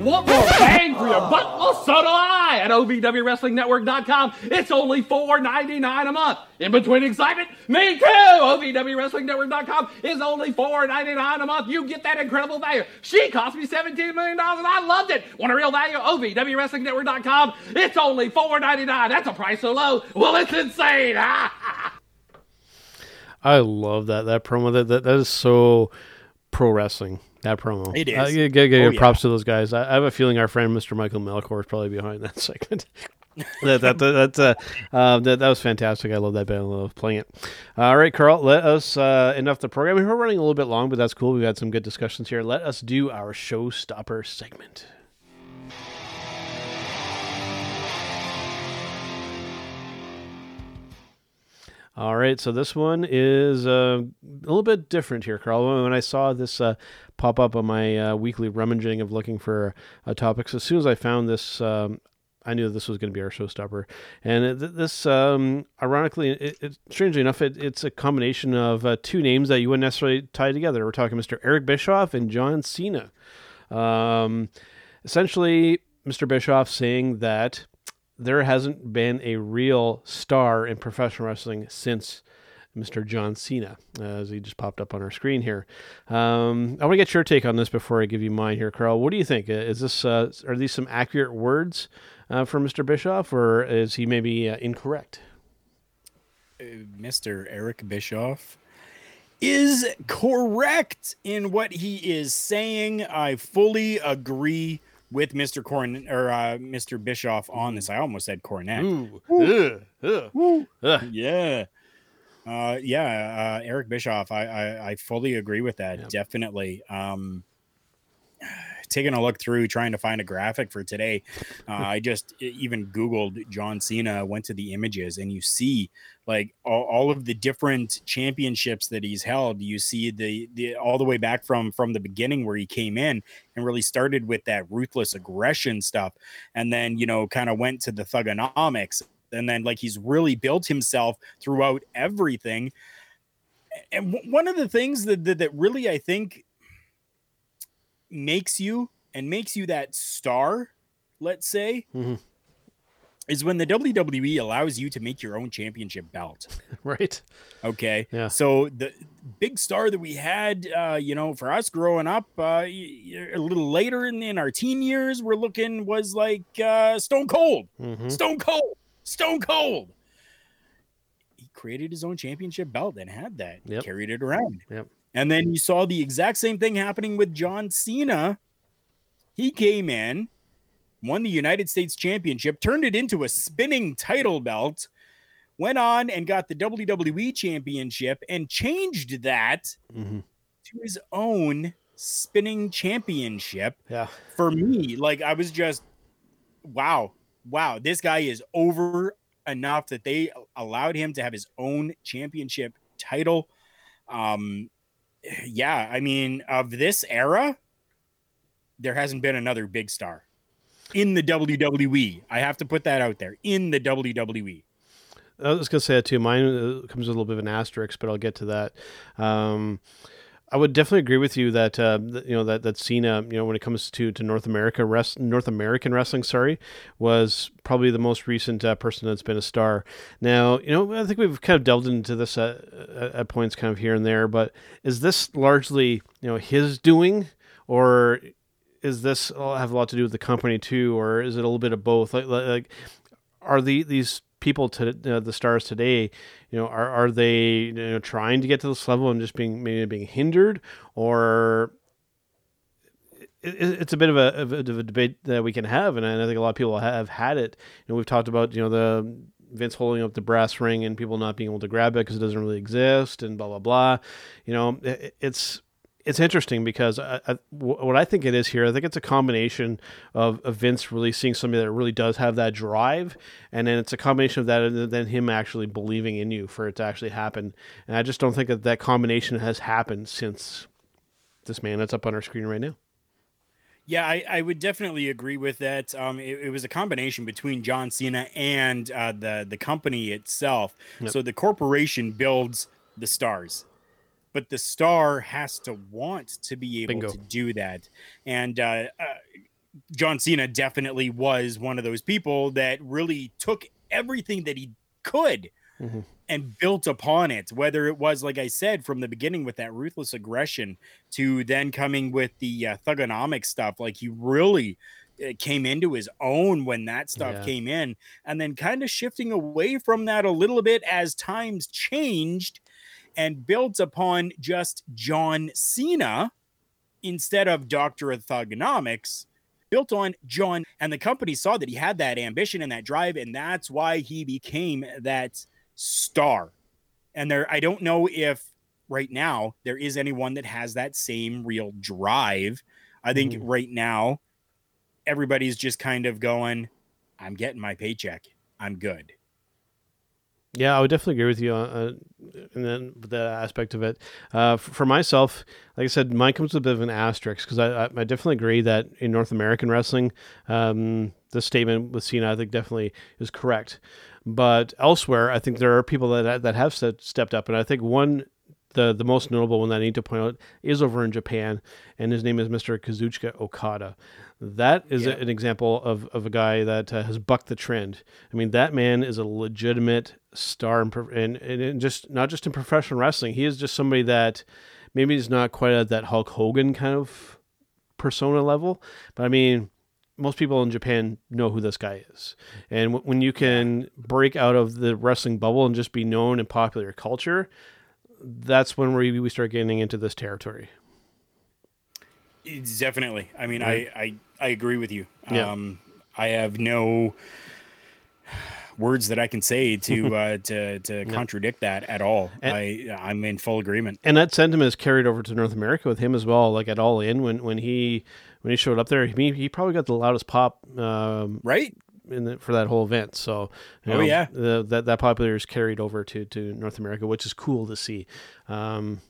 Want more bang for your buck? Well, so do I at OVWWrestlingNetwork.com. It's only $4.99 a month. In between excitement, me too. OVWWrestlingNetwork.com is only $4.99 a month. You get that incredible value. She cost me $17 million and I loved it. Want a real value? OVWWrestlingNetwork.com. It's only $4.99. That's a price so low. Well, it's insane. *laughs* I love that that promo. That that, that is so pro wrestling. That promo. It is. Uh, give, give, give Oh, yeah. props to those guys. I, I have a feeling our friend Mr. Michael Melkor is probably behind that *laughs* segment. that that that that, uh, uh, that that was fantastic. I love that band. I love playing it. All right, Karl. Let us uh, end off the program. We're running a little bit long, but that's cool. We've had some good discussions here. Let us do our showstopper segment. All right, so this one is uh, a little bit different here, Karl. When I saw this uh, pop up on my uh, weekly rummaging of looking for topics, as soon as I found this, um, I knew this was going to be our showstopper. And this, um, ironically, it, it, strangely enough, it, it's a combination of uh, two names that you wouldn't necessarily tie together. We're talking Mr. Eric Bischoff and John Cena. Um, essentially, Mr. Bischoff saying that there hasn't been a real star in professional wrestling since Mr. John Cena, as he just popped up on our screen here. Um, I want to get your take on this before I give you mine here, Karl. What do you think? Uh, Is this uh, are these some accurate words uh, from Mr. Bischoff, or is he maybe uh, incorrect? Mr. Eric Bischoff is correct in what he is saying. I fully agree with Mr. Corn or uh, Mr. Bischoff on this. I almost said Cornette. Ooh. Ugh. Ugh. Ugh. Yeah. Uh, yeah, uh, Eric Bischoff. I, I I fully agree with that. Yeah. Definitely. Um, *sighs* taking a look through trying to find a graphic for today, uh, I just even Googled John Cena, went to the images, and you see like all, all of the different championships that he's held. You see the the all the way back from from the beginning where he came in and really started with that ruthless aggression stuff, and then you know kind of went to the thuganomics and then like he's really built himself throughout everything and w- one of the things that, that that really i think makes you and makes you that star let's say Mhm. Is when the wwe allows you to make your own championship belt *laughs* Right. okay Yeah. so the big star that we had uh you know for us growing up uh a little later in, in our teen years we're looking was like uh stone cold Mhm. Stone Cold. Stone Cold. He created his own championship belt and had that. Yep. Carried it around. Yep. And then you saw the exact same thing happening with John Cena. He came in, won the United States Championship, turned it into a spinning title belt, went on and got the WWE Championship and changed that Mhm. to his own spinning championship Yeah. for me, like I was just wow, wow, this guy is over enough that they allowed him to have his own championship title. Um yeah, I mean, of this era, there hasn't been another big star in the WWE. I have to put that out there in the. WWE. I was gonna say that too. Mine uh, comes with a little bit of an asterisk, but I'll get to that. Um, I would definitely agree with you that uh, you know that that Cena, you know, when it comes to to North America rest North American wrestling, sorry, was probably the most recent uh, person that's been a star. Now, you know, I think we've kind of delved into this at at points, kind of here and there. But is this largely you know his doing, or is this have a lot to do with the company too, or is it a little bit of both? Like, like are the these people to uh, the stars today you know are, are they you know trying to get to this level and just being maybe being hindered? Or it's a bit of a, of a, of a debate that we can have and i think a lot of people have had it. You know we've talked about you know the Vince holding up the brass ring and people not being able to grab it because it doesn't really exist and blah blah blah. You know it, it's it's interesting because I, I, what I think it is here, I think it's a combination of, of Vince really seeing somebody that really does have that drive, and then it's a combination of that and then him actually believing in you for it to actually happen. And I just don't think that that combination has happened since this man that's up on our screen right now. Yeah, I, I would definitely agree with that. Um, it, it was a combination between John Cena and uh, the the company itself. Yep. So the corporation builds the stars, but the star has to want to be able Bingo. to do that. And uh, uh, John Cena definitely was one of those people that really took everything that he could Mhm. and built upon it. Whether it was, like I said, from the beginning with that ruthless aggression to then coming with the uh, thuganomic stuff, like he really uh, came into his own when that stuff Yeah. came in, and then kind of shifting away from that a little bit as times changed and built upon just John Cena instead of Doctor of Thuganomics. Built on John, and the company saw that he had that ambition and that drive, and that's why he became that star. And there, I don't know if right now there is anyone that has that same real drive. I think Mhm. right now everybody's just kind of going, I'm getting my paycheck. I'm good. Yeah, I would definitely agree with you on uh, then that aspect of it. Uh, f- for myself, like I said, mine comes with a bit of an asterisk because I, I, I definitely agree that in North American wrestling, um, the statement with Cena, I think definitely is correct. But elsewhere, I think there are people that that have stepped stepped up, and I think one. The, the most notable one that I need to point out is over in Japan, and his name is Mr. Kazuchika Okada. That is Yeah. an example of, of a guy that uh, has bucked the trend. I mean, that man is a legitimate star in, and, and just not just in professional wrestling. He is just somebody that maybe he's not quite at that Hulk Hogan kind of persona level, but I mean, most people in Japan know who this guy is. And w- when you can break out of the wrestling bubble and just be known in popular culture, that's when we, we start getting into this territory. It's definitely. I mean, I, I I agree with you. Yeah. Um, I have no words that I can say to *laughs* uh, to to contradict that at all. And- I I'm in full agreement. and that sentiment is carried over to North America with him as well. Like at All In, when when he when he showed up there, he he probably got the loudest pop um, Right? in the, for that whole event. So you Oh, know, yeah. the, that that popularity is carried over to to North America, which is cool to see. Um,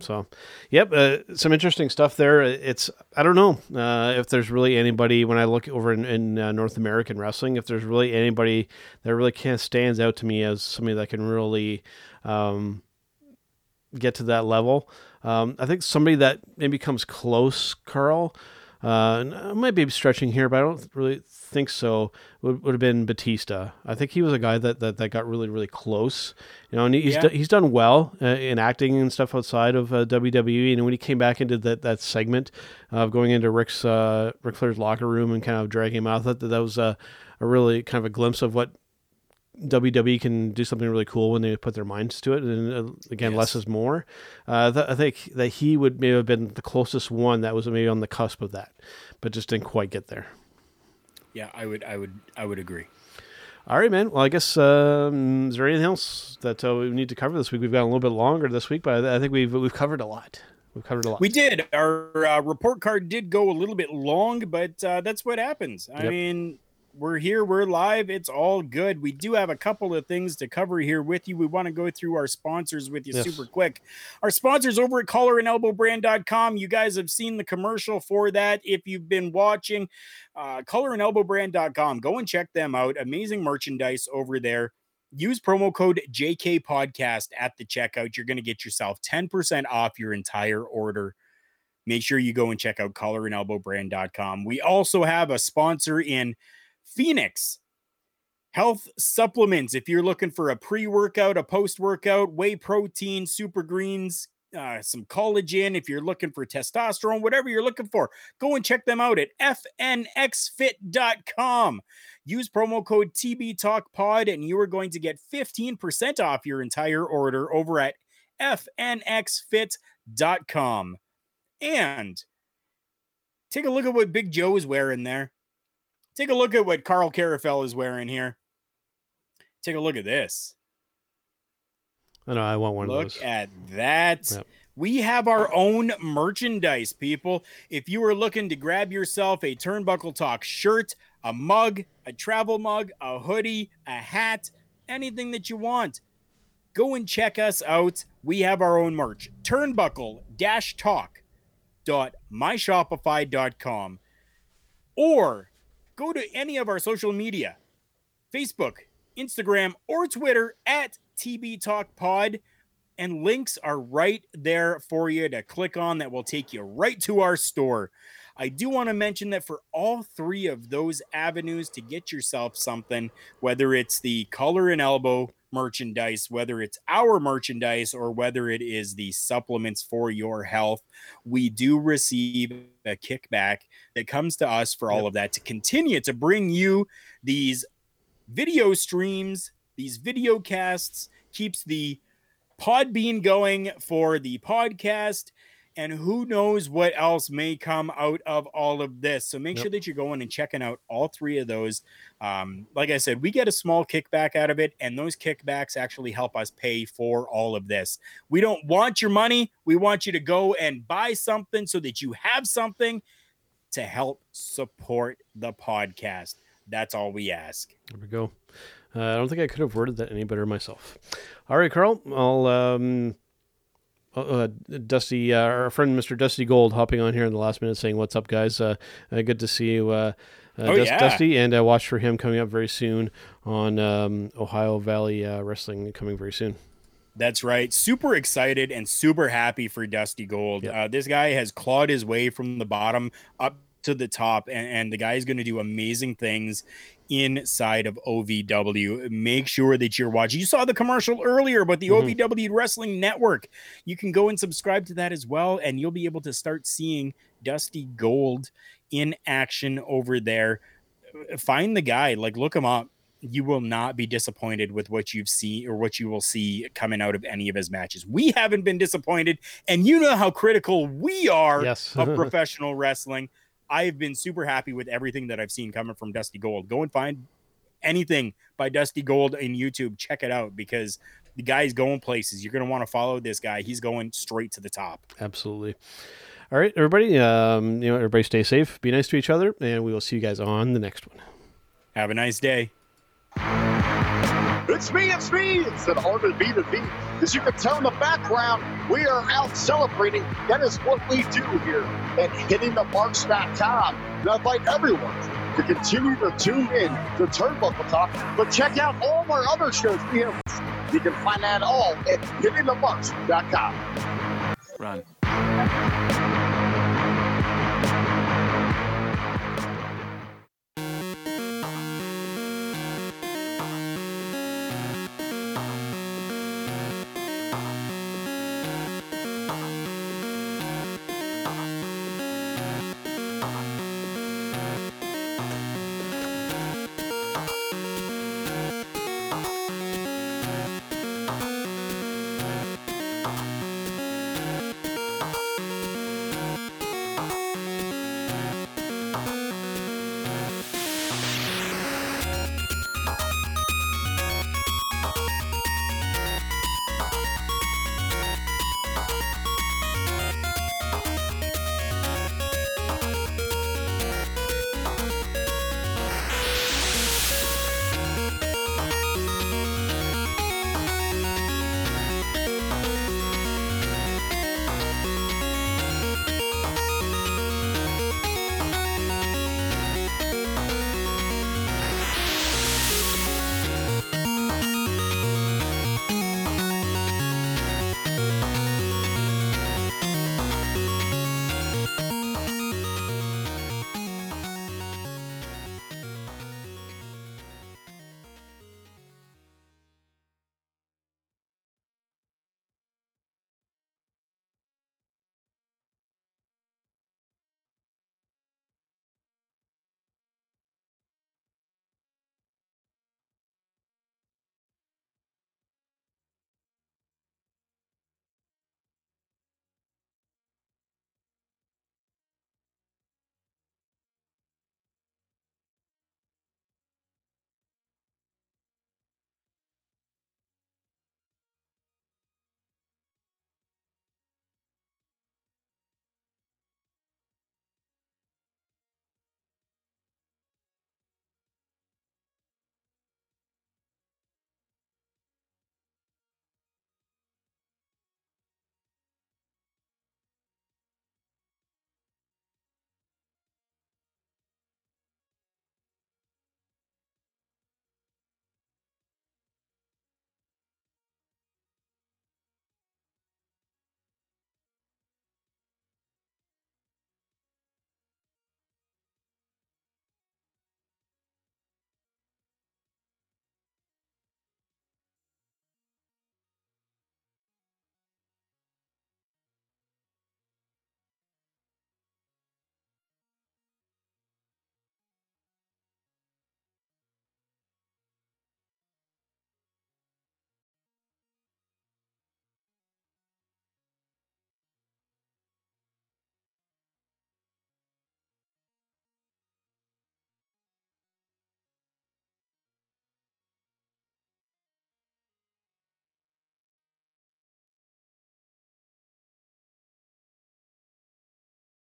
so, yep, uh, some interesting stuff there. It's I don't know uh, if there's really anybody when I look over in, in uh, North American wrestling, if there's really anybody that really kind of stands out to me as somebody that can really um, get to that level. Um, I think somebody that maybe comes close, Karl. Uh, I might be stretching here, but I don't really think so. Would, would have been Batista. I think he was a guy that, that, that got really really close. You know, and he's Yeah. do- he's done well uh, in acting and stuff outside of uh, WWE. And when he came back into that, that segment of going into Rick's uh, Ric Flair's locker room and kind of dragging him out, that that was a, a really kind of a glimpse of what WWE can do something really cool when they put their minds to it, and uh, again, less is more. Uh, th- I think that he would maybe have been the closest one that was maybe on the cusp of that, but just didn't quite get there. Yeah, I would I would I would agree. All right, man. Well, I guess um, is there anything else that uh, we need to cover this week? We've got a little bit longer this week, but I, I think we've we've covered a lot. We've covered a lot. We did. Our uh, report card did go a little bit long, but uh, that's what happens. I Yep. mean, we're here, we're live. It's all good. We do have a couple of things to cover here with you. We want to go through our sponsors with you Yes. super quick. Our sponsors over at collarandelbowbrand.com. You guys have seen the commercial for that. If you've been watching, uh, collarandelbowbrand.com, go and check them out. Amazing merchandise over there. Use promo code JK Podcast at the checkout. You're going to get yourself 10% off your entire order. Make sure you go and check out collarandelbowbrand.com. We also have a sponsor in Fenix health supplements. If you're looking for a pre workout, a post workout, whey protein, super greens, uh, some collagen, if you're looking for testosterone, whatever you're looking for, go and check them out at fnxfit.com. Use promo code TB Talk Pod, and you are going to get 15% off your entire order over at fnxfit.com. And take a look at what Big Joe is wearing there. Take a look at what Karl Karufel is wearing here. Take a look at this. I know. I want one of Look at that. Yep. We have our own merchandise, people. If you are looking to grab yourself a Turnbuckle Talk shirt, a mug, a travel mug, a hoodie, a hat, anything that you want, go and check us out. We have our own merch. Turnbuckle talk dot or go to any of our social media Facebook, Instagram, or Twitter at TB Talk Pod. And links are right there for you to click on that will take you right to our store. I do want to mention that for all three of those avenues to get yourself something, whether it's the Collar and Elbow merchandise, whether it's our merchandise, or whether it is the supplements for your health, we do receive a kickback that comes to us for all of that to continue to bring you these video streams, these video casts, keeps the Podbean going for the podcast. And who knows what else may come out of all of this. So make Yep. sure that you're going and checking out all three of those. Um, like I said, we get a small kickback out of it, and those kickbacks actually help us pay for all of this. We don't want your money. We want you to go and buy something so that you have something to help support the podcast. That's all we ask. There we go. Uh, I don't think I could have worded that any better myself. All right, Karl. I'll um, uh, uh, Dusty, uh, our friend Mr. Dusty Gold, hopping on here in the last minute, saying, "What's up, guys? Uh, uh, good to see you, uh, uh, Oh, Dust- yeah. Dusty." And uh, watch for him coming up very soon on um, Ohio Valley uh, Wrestling, coming very soon. That's right. Super excited and super happy for Dusty Gold. Uh, this guy has clawed his way from the bottom up to the top, and, and the guy is going to do amazing things inside of OVW. Make sure that you're watching. You saw the commercial earlier but the Mhm. OVW Wrestling Network. You can go and subscribe to that as well, and you'll be able to start seeing Dusty Gold in action over there. Find the guy, like look him up you will not be disappointed with what you've seen or what you will see coming out of any of his matches. We haven't been disappointed, and you know how critical we are Yes. of *laughs* professional wrestling. I've been super happy with everything that I've seen coming from Dusty Gold. Go and find anything by Dusty Gold in YouTube. Check it out because the guy's going places. You're going to want to follow this guy. He's going straight to the top. Absolutely. All right, everybody. Um, you know, everybody stay safe, be nice to each other, and we will see you guys on the next one. Have a nice day. It's me, it's me. It's an honor to be to be. As you can tell in the background, we are out celebrating. That is what we do here at hittingthemarks.com. And I invite everyone to continue to tune in to Turnbuckle Talk, but check out all of our other shows we have. You can find that all at hittingthemarks.com. Run.